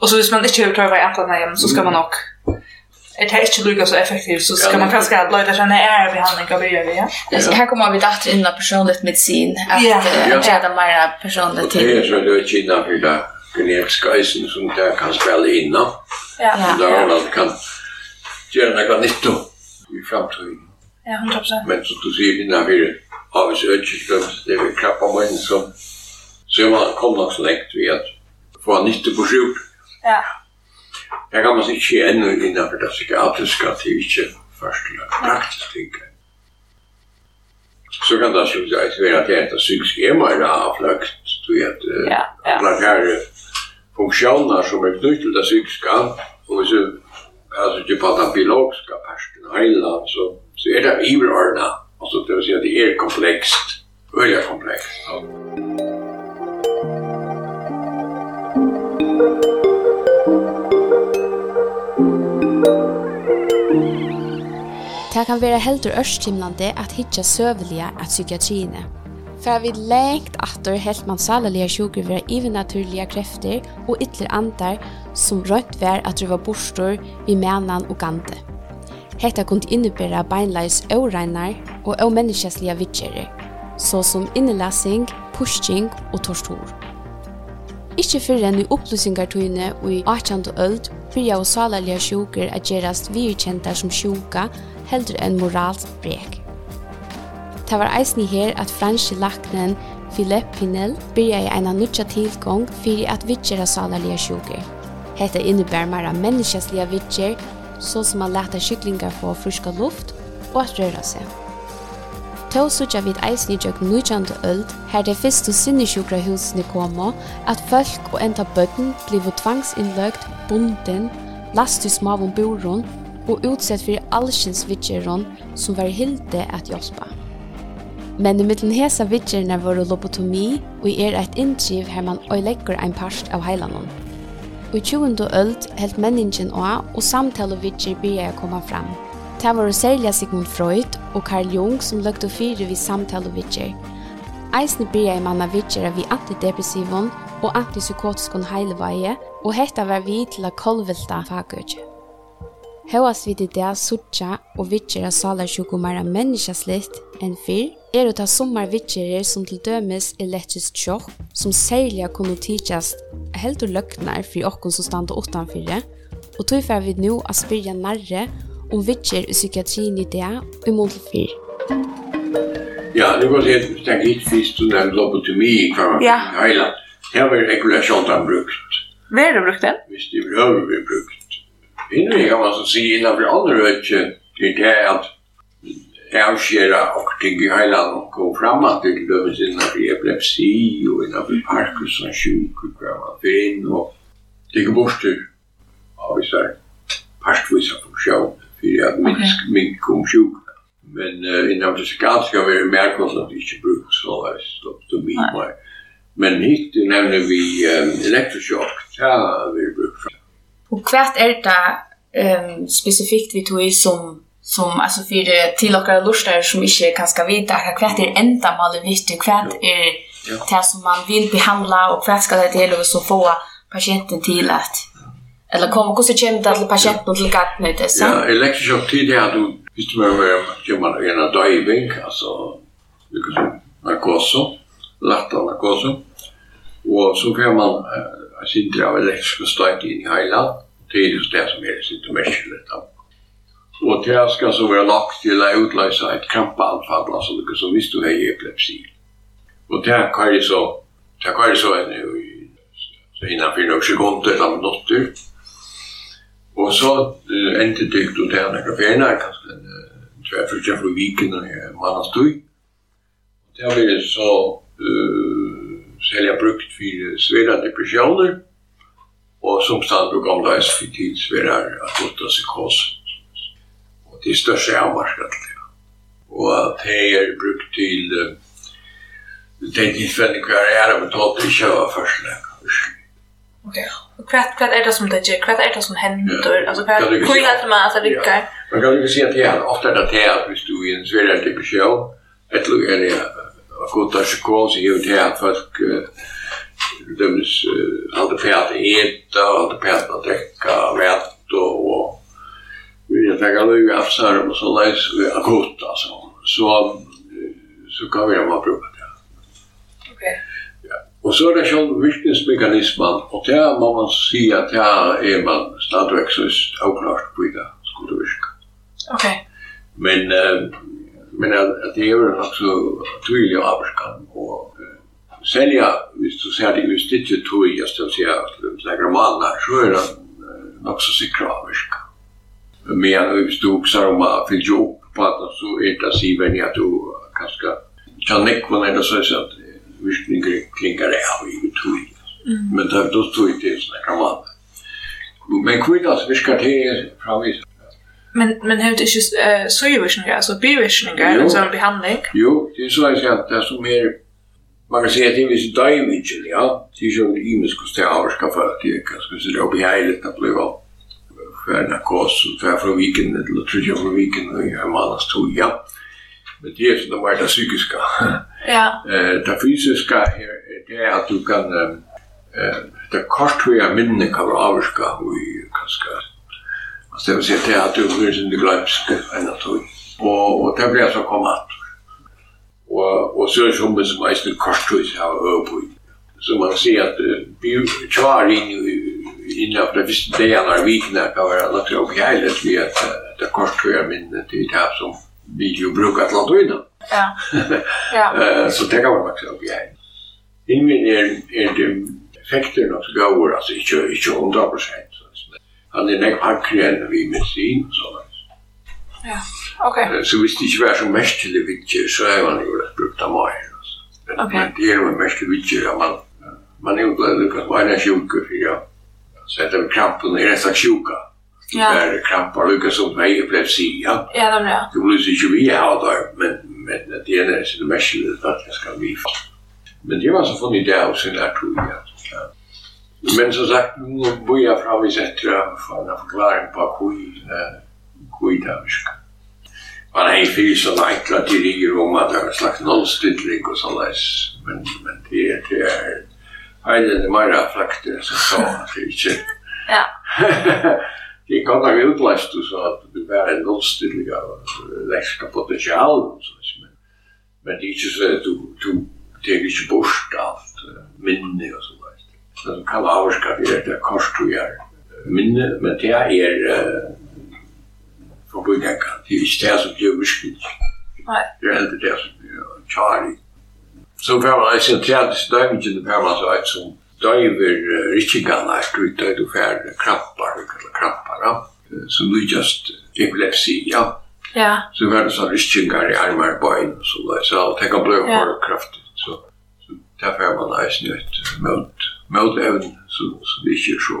Och så hvis man inte övertar varje antal så ska man också är det inte lika så effektivt så ska man kanske att låta känna är vi handling av börja vi. Ja? Här kommer vi att in personligt medicin att ja. det mer personligt till. Det är så det är Kina för det kinesiska isen som där kan spela in. då. Ja. Där man kan göra något nytt då i framtiden. Ja, 100%. Men så du ser innan vi har vi så ökigt, det är knappa män som så så man kommer också längt vi att få nytt på sjuk. Ja. Jeg kan man si ikke ennå innenfor det psykiatriska at det ikke først til praktisk ting. Så kan det ikke være at det er et psykisk ema eller avlagt, du vet, alle her funksjoner som er knyttet til det psykiska, og hvis du altså ikke på den biologiske personen heila, så, så er det iverordnet, altså det vil si at det er komplekst, veldig komplekst. Thank. Det kan være heldur ørstimlande at hitja søvelige at psykiatriene. For vi lengt atter helt man salalige sjuker vera ivenaturlige krefter og ytler antar som rødt vær at driva borstor vi menan og gante. Hetta kunne innebæra beinleis øvregnar og åmenneskjæslige vidgjerer, så som innelassing, pushing og torstor. Ikke før enn i opplysningartøyene og i 18. øld fyrir og salarlige sjuker at gjerast virkjentar som sjuka heldur enn moralsk brek. Det var eisni her at franske laknen Philippe Pinel byrja i eina nutja tilgång fyrir at vittjera salarlige sjuker. Hetta innebär mera menneskesliga vittjer, så som man leta kyklingar få friska luft og at røra seg. Tå sutja vid eisen i jøk nujande øld, her det fyrstu sinnesjukra husene koma, at folk og enda bøtten blivu tvangsinnløgt, bunden, last i smavun boron og utsett fyrir allsins vidgeron som var hilde at hjelpa. Men i mittlen hesa vidgjerna var lobotomi og er eit inndriv her man øylegger ein parst av heilanon. Og i 20. øld held menningin og og samtale vidger byrja koma fram. Det var særlig Sigmund Freud og Carl Jung som løgte fyre ved samtale og vitser. Eisne byrja i manna vitsjera vi antidepressivon og antipsykotiskon heileveie, og hetta var vi til a kolvilta fagøtje. Høyast vi til det suttja og vitsjera salarsjukumara menneskaslitt enn fyr, er å ta sommar vitsjerer som til dømes elektrisk tjokk, som særlig kunne tidsjast helt og løgnar for okkon som standa utanfyrre, og tog vi nu a spyrja narre om vitser i psykiatrien i det og mål til fyr. Ja, det var det jeg tenkte hit først, den lobotomi i hver ja. heila. det var regulasjon han brukt. Hva er det brukt den? Hvis det behøver vi brukt. Inni kan man så si innanfor andre rødtje, til det at avskjera og ting i Heiland og kom fram at det løves innanfor epilepsi og innanfor Parkinson sjuk og hva man finner og det går bort til av disse partvisa funksjoner. via okay. minkkommissionen. Men eh, inom det skånska var det Merkel som inte brukade slavstomi. Men hit nämner vi eh, um, elektroschock, det har vi brukt för. Och vad är um, specifikt vi tog i som som alltså för eh, till och lustar som inte kan ska veta kvart är ända målet visst kvart är det som man vill behandla och vad ska det till och så få patienten till att Eller kommer hur så kämt att patienten till gatten det så. Ja, elektrisk tid där du visst man var ju man en diving alltså liksom narkoso, lätta narkoso. Och så kan man sin av elektrisk stöd in i hela just det som är sitt märkligt då. Och det ska så vara lagt till att utlösa ett krampanfall alltså det som visst du har epilepsi. Och det kan ju så det kan ju så en så innan fyra sekunder eller något Og så uh, endte dykt ut her nekka fjerne, kanskje en tverfyrtja fra viken og mannastøy. Det har vi så uh, selja brukt for sværa depressioner, og som stand bruk omleis for tid sværa psykos. Og det er største avmarskalt. Og det er brukt til uh, det er tilfellig hver er av tål til kjøva først. Okej. Okay. kvart är det som det ger? Kvart är det som händer? Alltså vad hur hade man alltså rycka? Man kan ju se att det är ofta det är att hvis du i en svärd typ show ett lugg är det att av goda skåls i ut här för döms allt för att äta och att pärna dricka mat och vi jag tänker ju afsar och så läs av goda så så så kan vi ha provat det. Okej. Och så är det själv virkningsmekanismen, och det må man se att det är man stadigvæk så oklart på det skulle viska. Okej. Okay. Men eh, men att det är också tydlig arbetskan och eh, sälja visst så ser det just det ju tror jag så att säga att lägger man där så är det också säkra viska. Men vi stod också om att fylla upp på att så är det sig vem jag du kanske kan nekvon eller så att virkninger klingar av i tog. Men det er då tog det som jeg kan. Men kvinnas virkar det framvis. Men, men hur det inte uh, syvirkningar, alltså bivirkningar, alltså en behandling? Jo, det er så att säga att det som mer, Man kan säga att det är vissa döjvigel, ja. Det är så imensk hos det avskaffa att det kan ska säga det är behärligt att bli av för narkos, för från viken, eller trodde jag från viken och jag manas tog, ja. Men det er sådan noget meget det psykiske. ja. Øh, det fysiske her, det er at du kan... Øh, det kortvære minne kan du afviske i kanskje. Altså det vil si det er at du blir sin glemske enn at du. Og, og det blir så kommet. Og, og så er det som som er sin kortvære av øvebøy. Så man ser at vi kjører inn i innaf det visste det han har vikna kan være lagt opp i heilet vi at det kortvære minne til det som vi jo vill ju bruka Atlantoina. Ja. ja. så det kan man också upp igen. I min är, är det effekten att gå över, alltså inte, inte 100 procent. Han är näck hackare än vi med sin och sådant. Ja, okej. Okay. Så hvis det inte var så mest till det så är man ju rätt brukt av mig. Men okay. det är ju mest till vitcher, man, man är ju glad att man är sjuka för jag. Så att den krampen är rätt sjuka. Mm. Ja. Där krampar lyckas som mig epilepsi. Ja, ja det bra. Det blir ju vi har där men men det är det som är skillnad att jag ska bli. Men det var så från idé och sen där tror jag. Men som sagt, nu bor jag fram i Sättra för en förklaring på hur kuidaviska. Man har inte fyllt sådana enkla teorier om att det är en slags nollstilling och sådana. Men, men det är, det är, det är, det är, det är, det är, det är, det är, Det kan ha utläst så att det var en nollstilliga läska. Men, men det er ikke så at du, du tar ikke bort allt minne og så där. Du kan ha avskatt i det gjør minne, men det er uh, från. Det er ikke det som gör miskin. Det er heller det som gör Charlie. Så får man en centralisk det på man så att som döver rikingarna, skrytar du färre krampar, krampar år, så just epilepsi, ja. Ja. Så var det så ryskingar i armar og bein, så då så alt kan bli for kraftig, så, så derfor er man eisen ut mot, mot evn så, så det ikke er så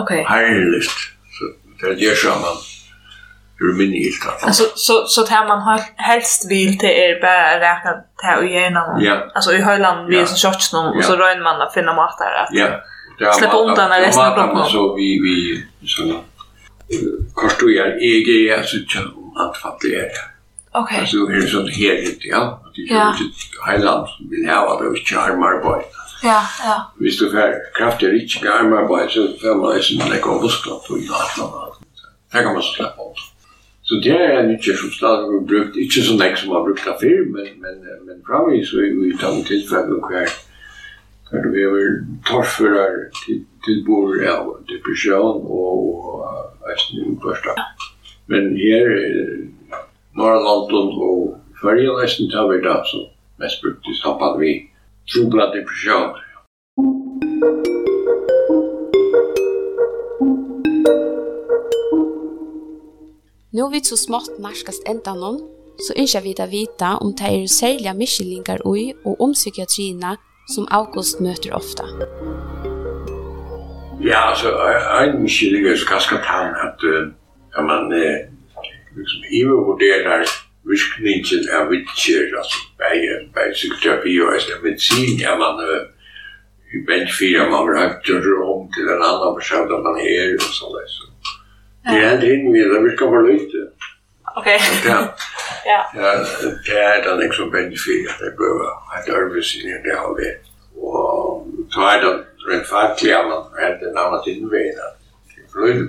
okej herrelikt, så det gjør man hur min gilt alltså. Så så tar man helst vill till er bara räkna ta och igenom. Ja. Alltså i höjlan vi är så shorts nu och så rör man att finna mat där. Ja. Släppa undan när resten av blocken. Så vi, vi så, kort och konstruerar EG, är alltså allt att fatta det. Okej. Alltså Så är det sånt helhet, ja. Det är ju ett heiland som vill ha det och inte armarbeid. Ja, ja. Hvis du får kraftig riktig armarbeid, så får man liksom lägga av muskler på i allt annat. Kan man så släppa av. Så det är en nyttjär som stadig har brukt, inte så nek som har brukt affär, men, men, men framme så är det utan tillfället och kvärt där du behöver torrförare till, til bor av depression och, och ästning och börsta. Men här är Norrlandet och Sverige nästan tar vi da, som mest brukt i samband vi trubbla depresjon. Nu vi så smått narskast enda om, så ønsker vi da vita om det er særlige misskilingar i och om psykiatrina som August møter ofta. Ja, altså, en skilling är ganske tann at uh, man uh, liksom övervärderar virkningen av vitcher, altså, bei, bei psykoterapi og efter medisin, ja man uh, i bänkfyra man har haft gjort det om til en annan person där man är och sådär. Så. Det är helt in med, det virkar vara lite. Okej. Okay. Ja. Ja, Det er den ikke så veldig fint at jeg bør ha et i det har vi. Og så er det rent faktisk at man er det navnet innveien at det er fløyde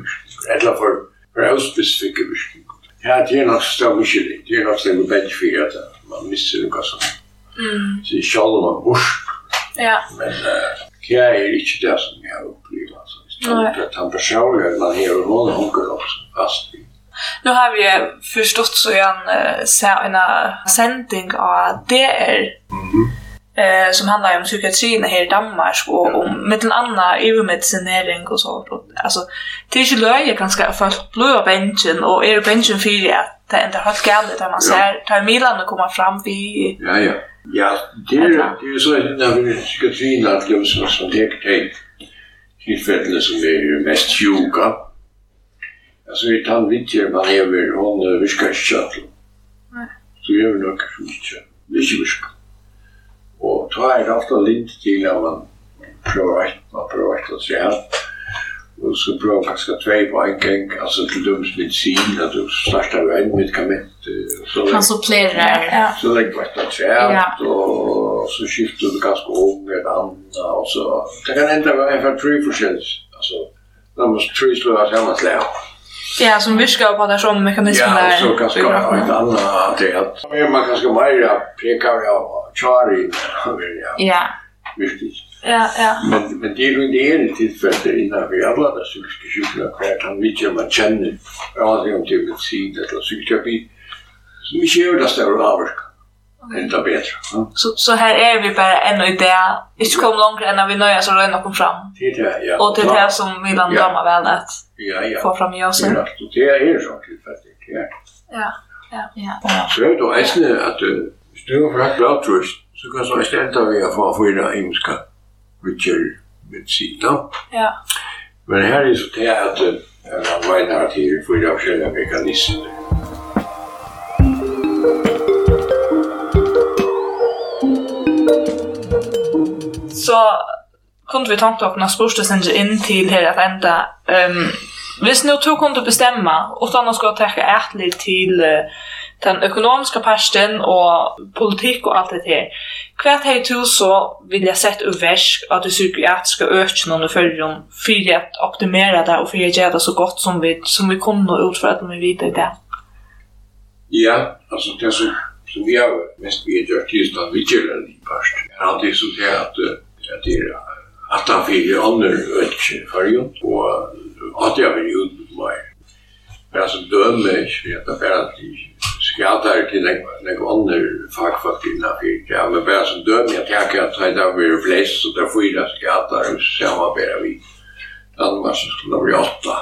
Eller for brevspesifikke virkning. Ja, det er nok større muskelig. Det er nok større veldig fint at man mister noe som. Mm. Så jeg kjaller man bort. Ja. Men uh, det er ikke det som jeg har opplevd. Altså. Det er han personlig, man har noen hunker også fast i. Nu har vi förstått så en en sending av DR. Eh som handlar om psykiatrin här i Danmark och om med en annan övermedicinering och så alltså det är ju löje ganska fast blöa bänken och är bänken för att det är inte helt galet där man ser tar Milan och komma fram vi Ja ja. Ja, det är det är så att när vi psykiatrin att lösa som det är tillfället som är mest yoga. Alltså i tann vidtjer man hever, hon viskar ikke kjøtlen. Så gjør vi noe som ikke, ikke viskar. Og ta er ofta lint til at man prøver ett, man prøver ett å se her. Og så prøver faktisk at tvei på en gang, altså til dømes medisin, at du startar av en medikament. Han supplerer. Så lägger man ett av tveit, og så skiftar du ganske ung en annen, og så. Det kan ändra vara en fra tre forskjellig, Alltså, Det måste tre slå av samme slag. Ja, som viskar på den som mekanismen där. Ja, så kanske det är ett annat det att mer man kanske mer pekar av Charlie. Ja. Viktigt. Ja, ja. Men men det är ju det är tillfället innan vi alla där psykiska sjukdomar kvar kan vi ju man känner. Ja, det är ju inte vi ser det så psykiatri. Så mycket är det där över. Ända bättre ja. Så så här är vi bara ännu i det. Inte kom långt än vi nöjer så röna kom fram. Det är det, ja. Och det är det som Milan Ja. dammar väl att Ja, ja. få fram i oss. Det är rätt. Och det är så tillfälligt. Ja. Ja. Ja. Ja. Så är det då ästne att du har rätt bra tröst så kan så istället vi att få få in imska Richard medicin. Ja. Ja. Men här är så det att man att det är för det själva mekanismer. så kunde vi tänka oss att spursta sen in till här att ända ehm um, Hvis nu to kunde bestämma utan att ska täcka ärtligt till uh, den ekonomiska parten och politik och allt det här. Kvart hej till så vill jag sätta ur värsk att det psykiatriska ökningen under följden för att optimera det och för att göra det så gott som vi, som vi kunde utföra att vi vet det. Ja, alltså det som, som jag mest vi har gjort just att vi gör det i parten. Det alltid så att at det er at han fyrir ånder øtje fargen, og at jeg vil utblei. Men altså døme ikke, at det bare at de skader til nek ånder fagfalt innan fyrir, ja, men bare som døme, jeg tenker at det er bare flest, så det er fyra skader, og samarbeider vi. Danmark så skulle det bli åtta.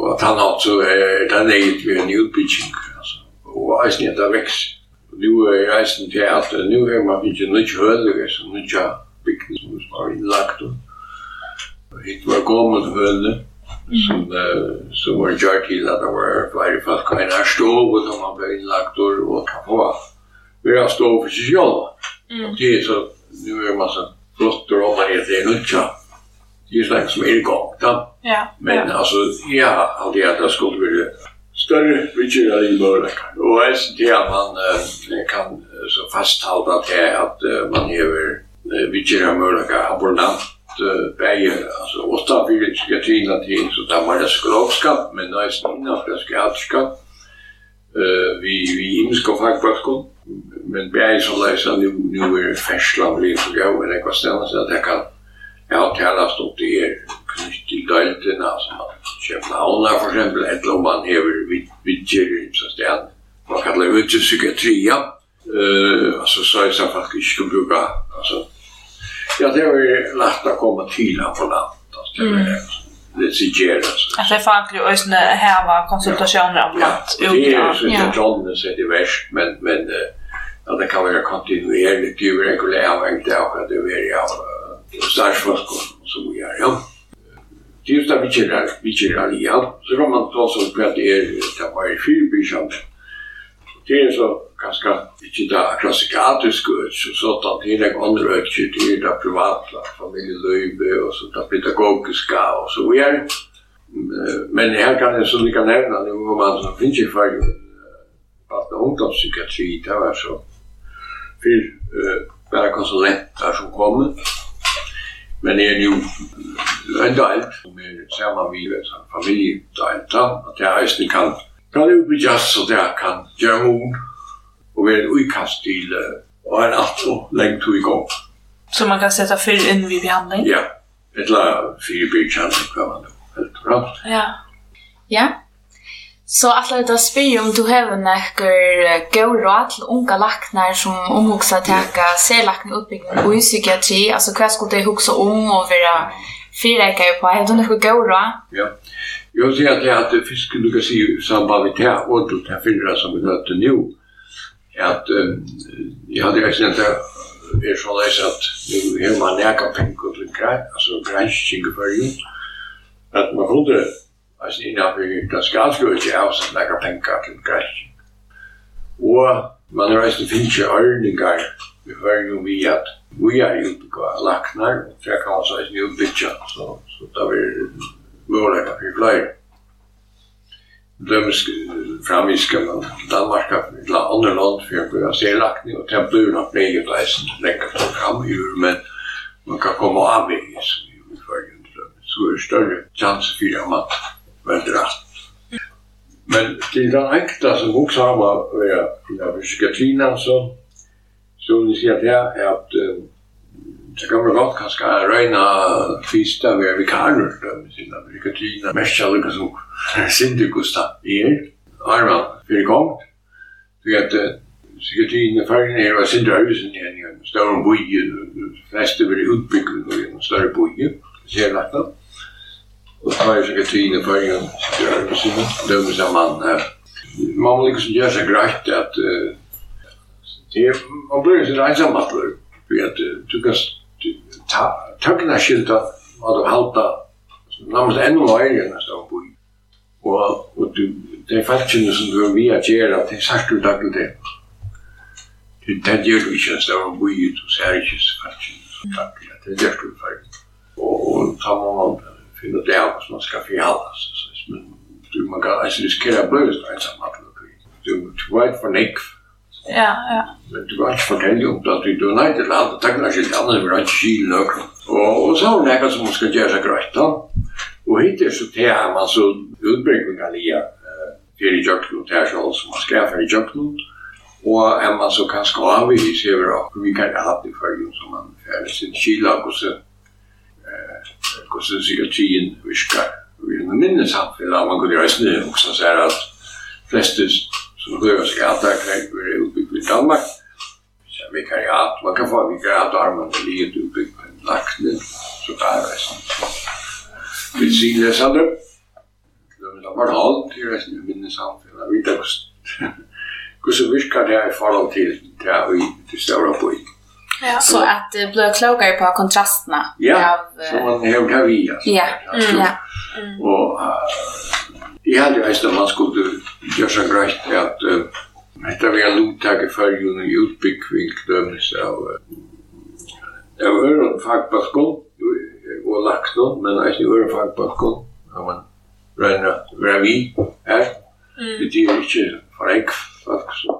Og at han altså er den eget vi en utbygging, altså. Og eisen er det vekst. Nu er eisen til at nu er man ikke nødt til høyde, nødt til byggnaden som var innlagt. hit var gammelt høne, som, uh, som var gjør til at det var flere folk kan en stov, og som man ble innlagt og kan få. Vi har stov for seg selv. Og det er så, nu er det masse flotter i det heter Nutja. Det er slags som er i gang, da. Ja. Men altså, ja, har aldri at det skulle være større vidtjera i mørk. Og jeg synes det at man kan så fasthalda til at man hever vi gör möjliga abonnant bäge, alltså åtta fyra psykiatrina till så där man är skrovskap men nästan innanför psykiatriskap. Uh, vi vi himska fackbaskon, men bäge som läser nu, nu är det färsla och liv så gav, men det kan ställa sig att jag kan Ja, det har stått det här knytt till dölterna, alltså man köper havnar för exempel, eller om man häver vidtjärn, så att man kallar det vidtjärn psykiatria, eh alltså så är det faktiskt skulle bruka alltså ja det är lätt att komma till här på land det är det sigerar så att det faktiskt är såna här var konsultationer om att ja det är inte John så det värst men men ja det kan vara kontinuerligt. Ju reguljärt avhängigt av det är ja starsfolk som vi gör ja. Det är just där vi känner, vi känner ja så kan man ta så på det är det var i fyrbysam det är så ganska inte där klassikatiske øtje, så att det är en andre øtje til det privata familieløyve och så det pedagogiska och så vidare. Men här kan jeg så vi kan nevne, det var man som finns i fargen, at ungdomspsykiatri, det var så för bara konsulenter som kom, men det är ju en del som är samma er sammen med familiedelt, at jeg eisen kan, kan just så det kan göra hon och vi är utkast till och en alltså längt i igång. Så man kan sätta fyll in vid behandling? Ja, ett la fyra bygdkärnor kan man då. Helt bra. Ja. Ja. Så alla det där spyr om du har några god råd till unga lacknar som omhuxa att täcka särlackning uppbyggnaden i psykiatri. Alltså vad skulle det huxa om och vara fyrräkar på? Har du några god råd? Ja. Jag säger att det är att fisken du kan se i samband med det här och det här fyra som vi nöter nu at uh, jeg hadde ikke nevnt det er så leis at nu har man neka penger til grei, altså grænskjeng i fyrir at man kunne, altså innanfor skal avskrivet ikke av seg neka penger til grænskjeng. Og man reiste finnes jo ordninger vi var jo vi at vi er jo på laknar, og jeg kan også utbytja, så, så da vi mulighet for flere dømes framiska i. Danmark har ett annat land för att se lackning och temperaturen har blivit och äsen lägga fram i men man kan komma av i följande Så är det större chans för att man vänder rast Men det är den enkla som också har varit i psykiatrin alltså. Så ni ser att det är att Det kan man godt kanskje røyna fyrsta vi er vikarer, siden at vi kan tyna mest kjallega som sindi syndikusta er, arman fyrir gongt, vi at psykiatrin i färgen är vad sin dröjsen igen i en större boje, flesta blir utbyggd i en större boje, ser da Och så är psykiatrin i färgen dröjsen, dömer sig mann her. Man må liksom göra sig grejt att man blir sin ensam att bli, du kan tøkna skilta og du halta nærmest enda nøyre enn stå på Og Og de falskene som du vi har gjerne, de sagt du takk til det. Det gjør du ikke enn stå på i, du ser ikke falskene takk til det. Det gjør du faktisk. Og ta man finna det av som man skal forhalda sig. Men du man kan riskera bløyest ensamhet. Du vet for nekv. Ja, ja. Men du kan ikke fortelle om det at du er nødt til alle takkene sitt andre, men ikke kilen og Og så har hun nekket som hun skal gjøre seg greit da. Og hittil så til ham, altså utbringningen lia, fyrir i Jøkland, til her selv som han skrev her i Jøkland. Og er man så kan skal i sever og vi kan ha det i følgen som man færre sin kila og så og så psykiatrien virker. Vi minnes han, for man kunne reisne og så sier at flestes som blev skattakränkor utbyggd i Danmark. Så vi kan vikariat, man kan få vikariat armen til armandeliet utbyggd med lakne, så där är resten. Vi sier det sånn det var alt i resten av minne samfunnet, vi inte Hur Hvordan virker det i forhold til det vi til større på i. Ja, så att det blir klokare på kontrasterna. Ja, så man hävdar vi. Ja, ja. Och Jeg hadde jo eist at man skulle gjøre seg greit at dette vi har lovtak i følgen i utbyggving dømes av av øren fagbalkon og lagt noen, men eist i øren fagbalkon når man regner ravi her. Det er ikke for eik faktisk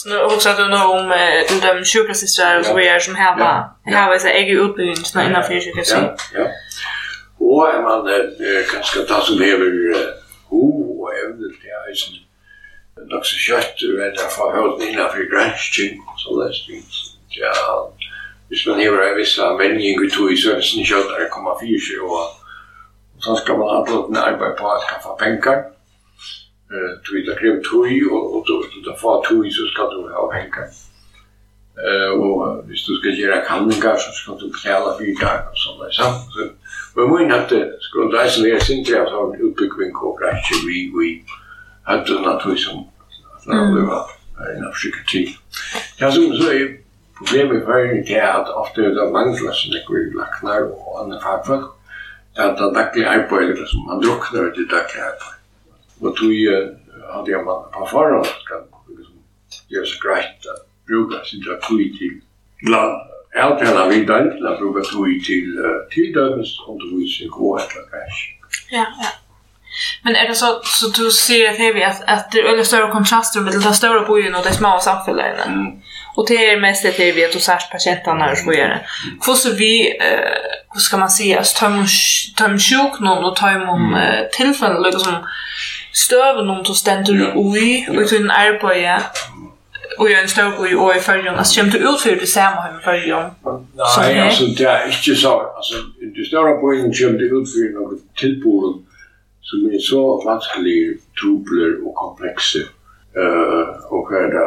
Så nu också du nog om de sjukhussystrar och så vidare som häva häva sig egen utbildning innan fyra sjukhuset. Ja, ja. Og er man kanskje ta som lever ho og evner til eisen, nok så kjøtt du er der høyden innenfor grænskjeng, så lest vi. Ja, hvis man hever en viss menning ut i sønsen kjøtt er 1,4 og så skal man ha låten arbeid på at skaffa penger. Du vet, det krever tøy, og du vet, du får tøy, så skal du ha Eh Og hvis du skal gjøre kanninger, så skal du betale fyrtag og sånn, Men mun at skulle leisen er sindri at ha en utbyggving og rettje vi vi hadde naturlig som at det var en av psykiatri. Ja, som så er problemet i Færøyene det er at ofte er det mangler som ikke vil laknar og andre fagfolk at det daglige arbeidet som man drukner til daglige arbeid. Og tog hadde jeg man på forhånd kan gjøre så greit at bruka sin tid til land avtaler vi den til at bruke tog til tildømmes undervisning og et Ja, ja. Men är det så så du ser att det att att det är större kontraster mellan de stora bojen och de små samhällena. Mm. Och det är mest det vi vet och särskilt patienterna när så gör det. Hur så vi eh hur ska man säga att töm töm sjuk någon och töm om tillfällen liksom stöven om då ständer oj og til en arbete och jag är en stor bo og i färgen. Altså, kommer du ut för det samme her med färgen? Nei, altså, det er ikke så. Altså, Alltså, det stora bojen kommer du ut för något tillbord som er så vanskelig, trubler og komplekse. Uh, og och är det,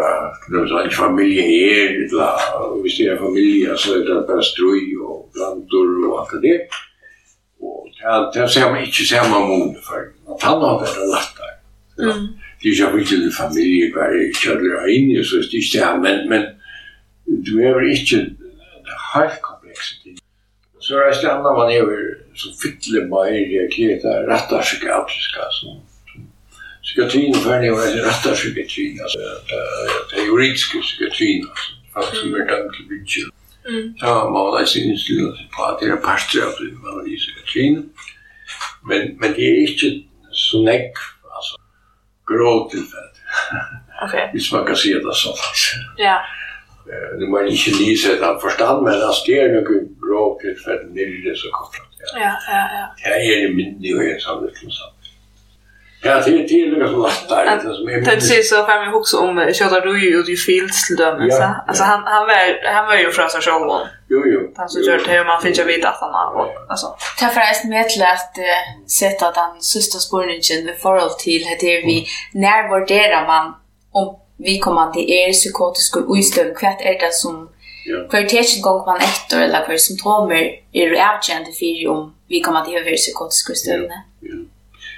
det er en familie här, eller hvis det er familie, så er det bare strøy og plantor og alt det. Og det, det ser man inte samma mån för. Man tar något det lättare. Mm det er jo ikke en familie, hva jeg kjøler inn i, så det er ikke det her, men, men du er vel ikke helt kompleksitet. Så er det andre man er vel så fytle bare i realitet, rettar psykiatriska, som psykiatrin för ni var rätta psykiatrin alltså det er juridiska psykiatrin alltså folk som er dømt til bytje. Ja, man har sin inställning på at det er parstret av det man har i psykiatrin. Men, men det er ikke så nekk gråtillfället. Okej. Vi smakar det så. Ja. Eh, det var inte ni så av förstånd men att det är nog gråtillfället när det så kort. Ja, ja, ja. Det är det min det är så det så. Ja, det är till något som lättar det som är. Det ser så fram jag också om Shota Rui och the Fields till dem så. Alltså han han var han var ju från sig själv. Jo, jo den som gör det hur man finner vid att han har alltså. Det er forresten med til at uh, sätta den sista spørningen i forhold til at det är vi när värderar man om vi kommer til er psykotisk og utstöm hva er det som Ja. Hva er det ikke gång man etter, eller kvar symptomer är det avgörande för om vi kommer til å være psykotisk og Ja.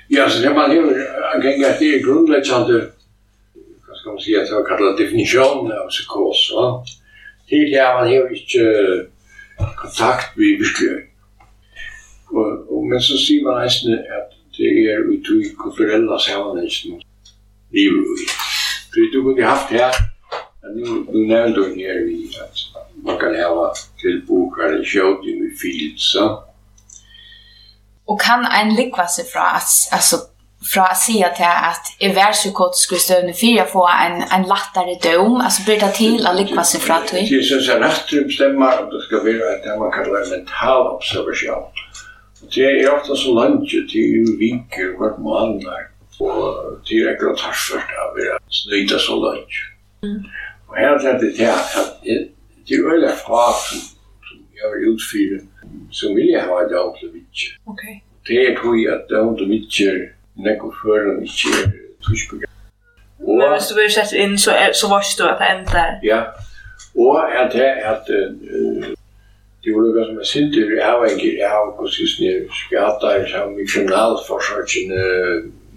Ja, så det man gör en gång att det är grundläggande vad ska man at det var kallet definisjonen av psykos. Ja. Tidigare man har inte kontakt med bestyrelsen. Og, og, men så sier man eisne at det er ut i kulturella sammenhengen livet i. Så du kunne haft her, at nu, nu nevnte hun her i at man kan hava tilbok eller kjøting i fields. Og kan en likva seg fra, altså fra å si at jeg at jeg var psykotisk i støvne for jeg får en, en lattere døm, altså blir det til å lykke seg fra til. Jeg synes jeg retten bestemmer at det skal være et det man kaller mental observasjon. Det er ofte så langt til en vinke hvert måneder, og til jeg kan ta først av å snyte så langt. Og her er det til at det er veldig fag som som jeg har utfyrt, som vil jeg ha et døm til å vinke. Det er tog at døm til å er nekko føren ikke er tushbygget. Men hvis du blir sett inn, så, er, så varst du at det ender. Ja, og at det er at uh, det var noe som er sinter, jeg avhengig av hvordan har ikke sist nere skater, jeg har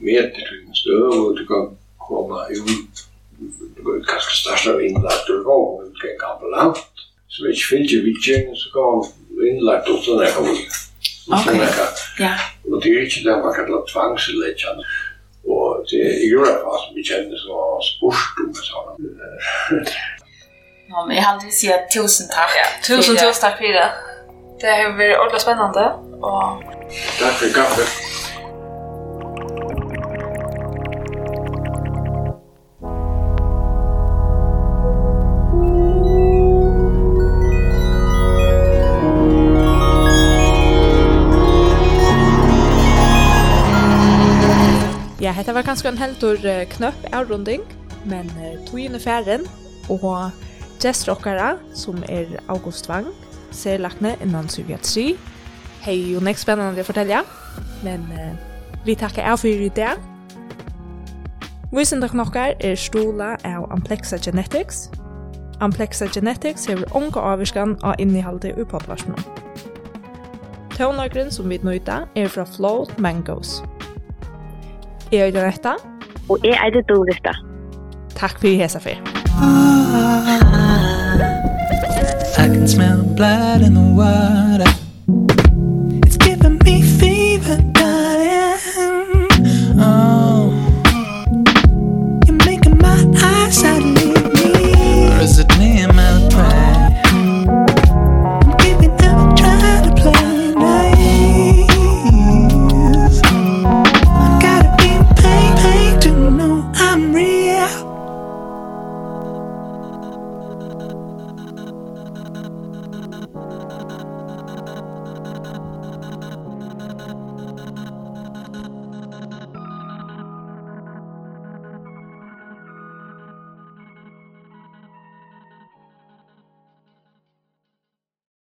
meter til en støv, og du kan komme ut, du var kanskje størst av innlagt og gå, men du kan ikke ambulant, så hvis ikke finner vidtjen, så kan man innlagt og sånn er kommet. Okay. Ja. Og det er ikke det man kallar tvangsledgjande. Og det er i Europa som vi kjenner så spurt om det sånn. Ja, men jeg har si sier tusen takk. Ja, tusen, tusen takk, Pira. Det har vært ordentlig spennende. Og... Takk for kaffe. var kanskje en heldur knøpp avrunding, men togjen er ferden, og gjestrokkere, som er August Wang, ser lakne innan psykiatri. Hei, jo nek spennende å fortelle, men vi takker av for i dag. Visen dere nok er stola av Amplexa Genetics. Amplexa Genetics hever unga avvirskan av innihaldet i podvarsmån. Tøvnagren som vi nøyta er fra Float Mangoes. Jeg er Doretta. Og jeg er Doretta. Takk for hesa fer. I can smell blood in the water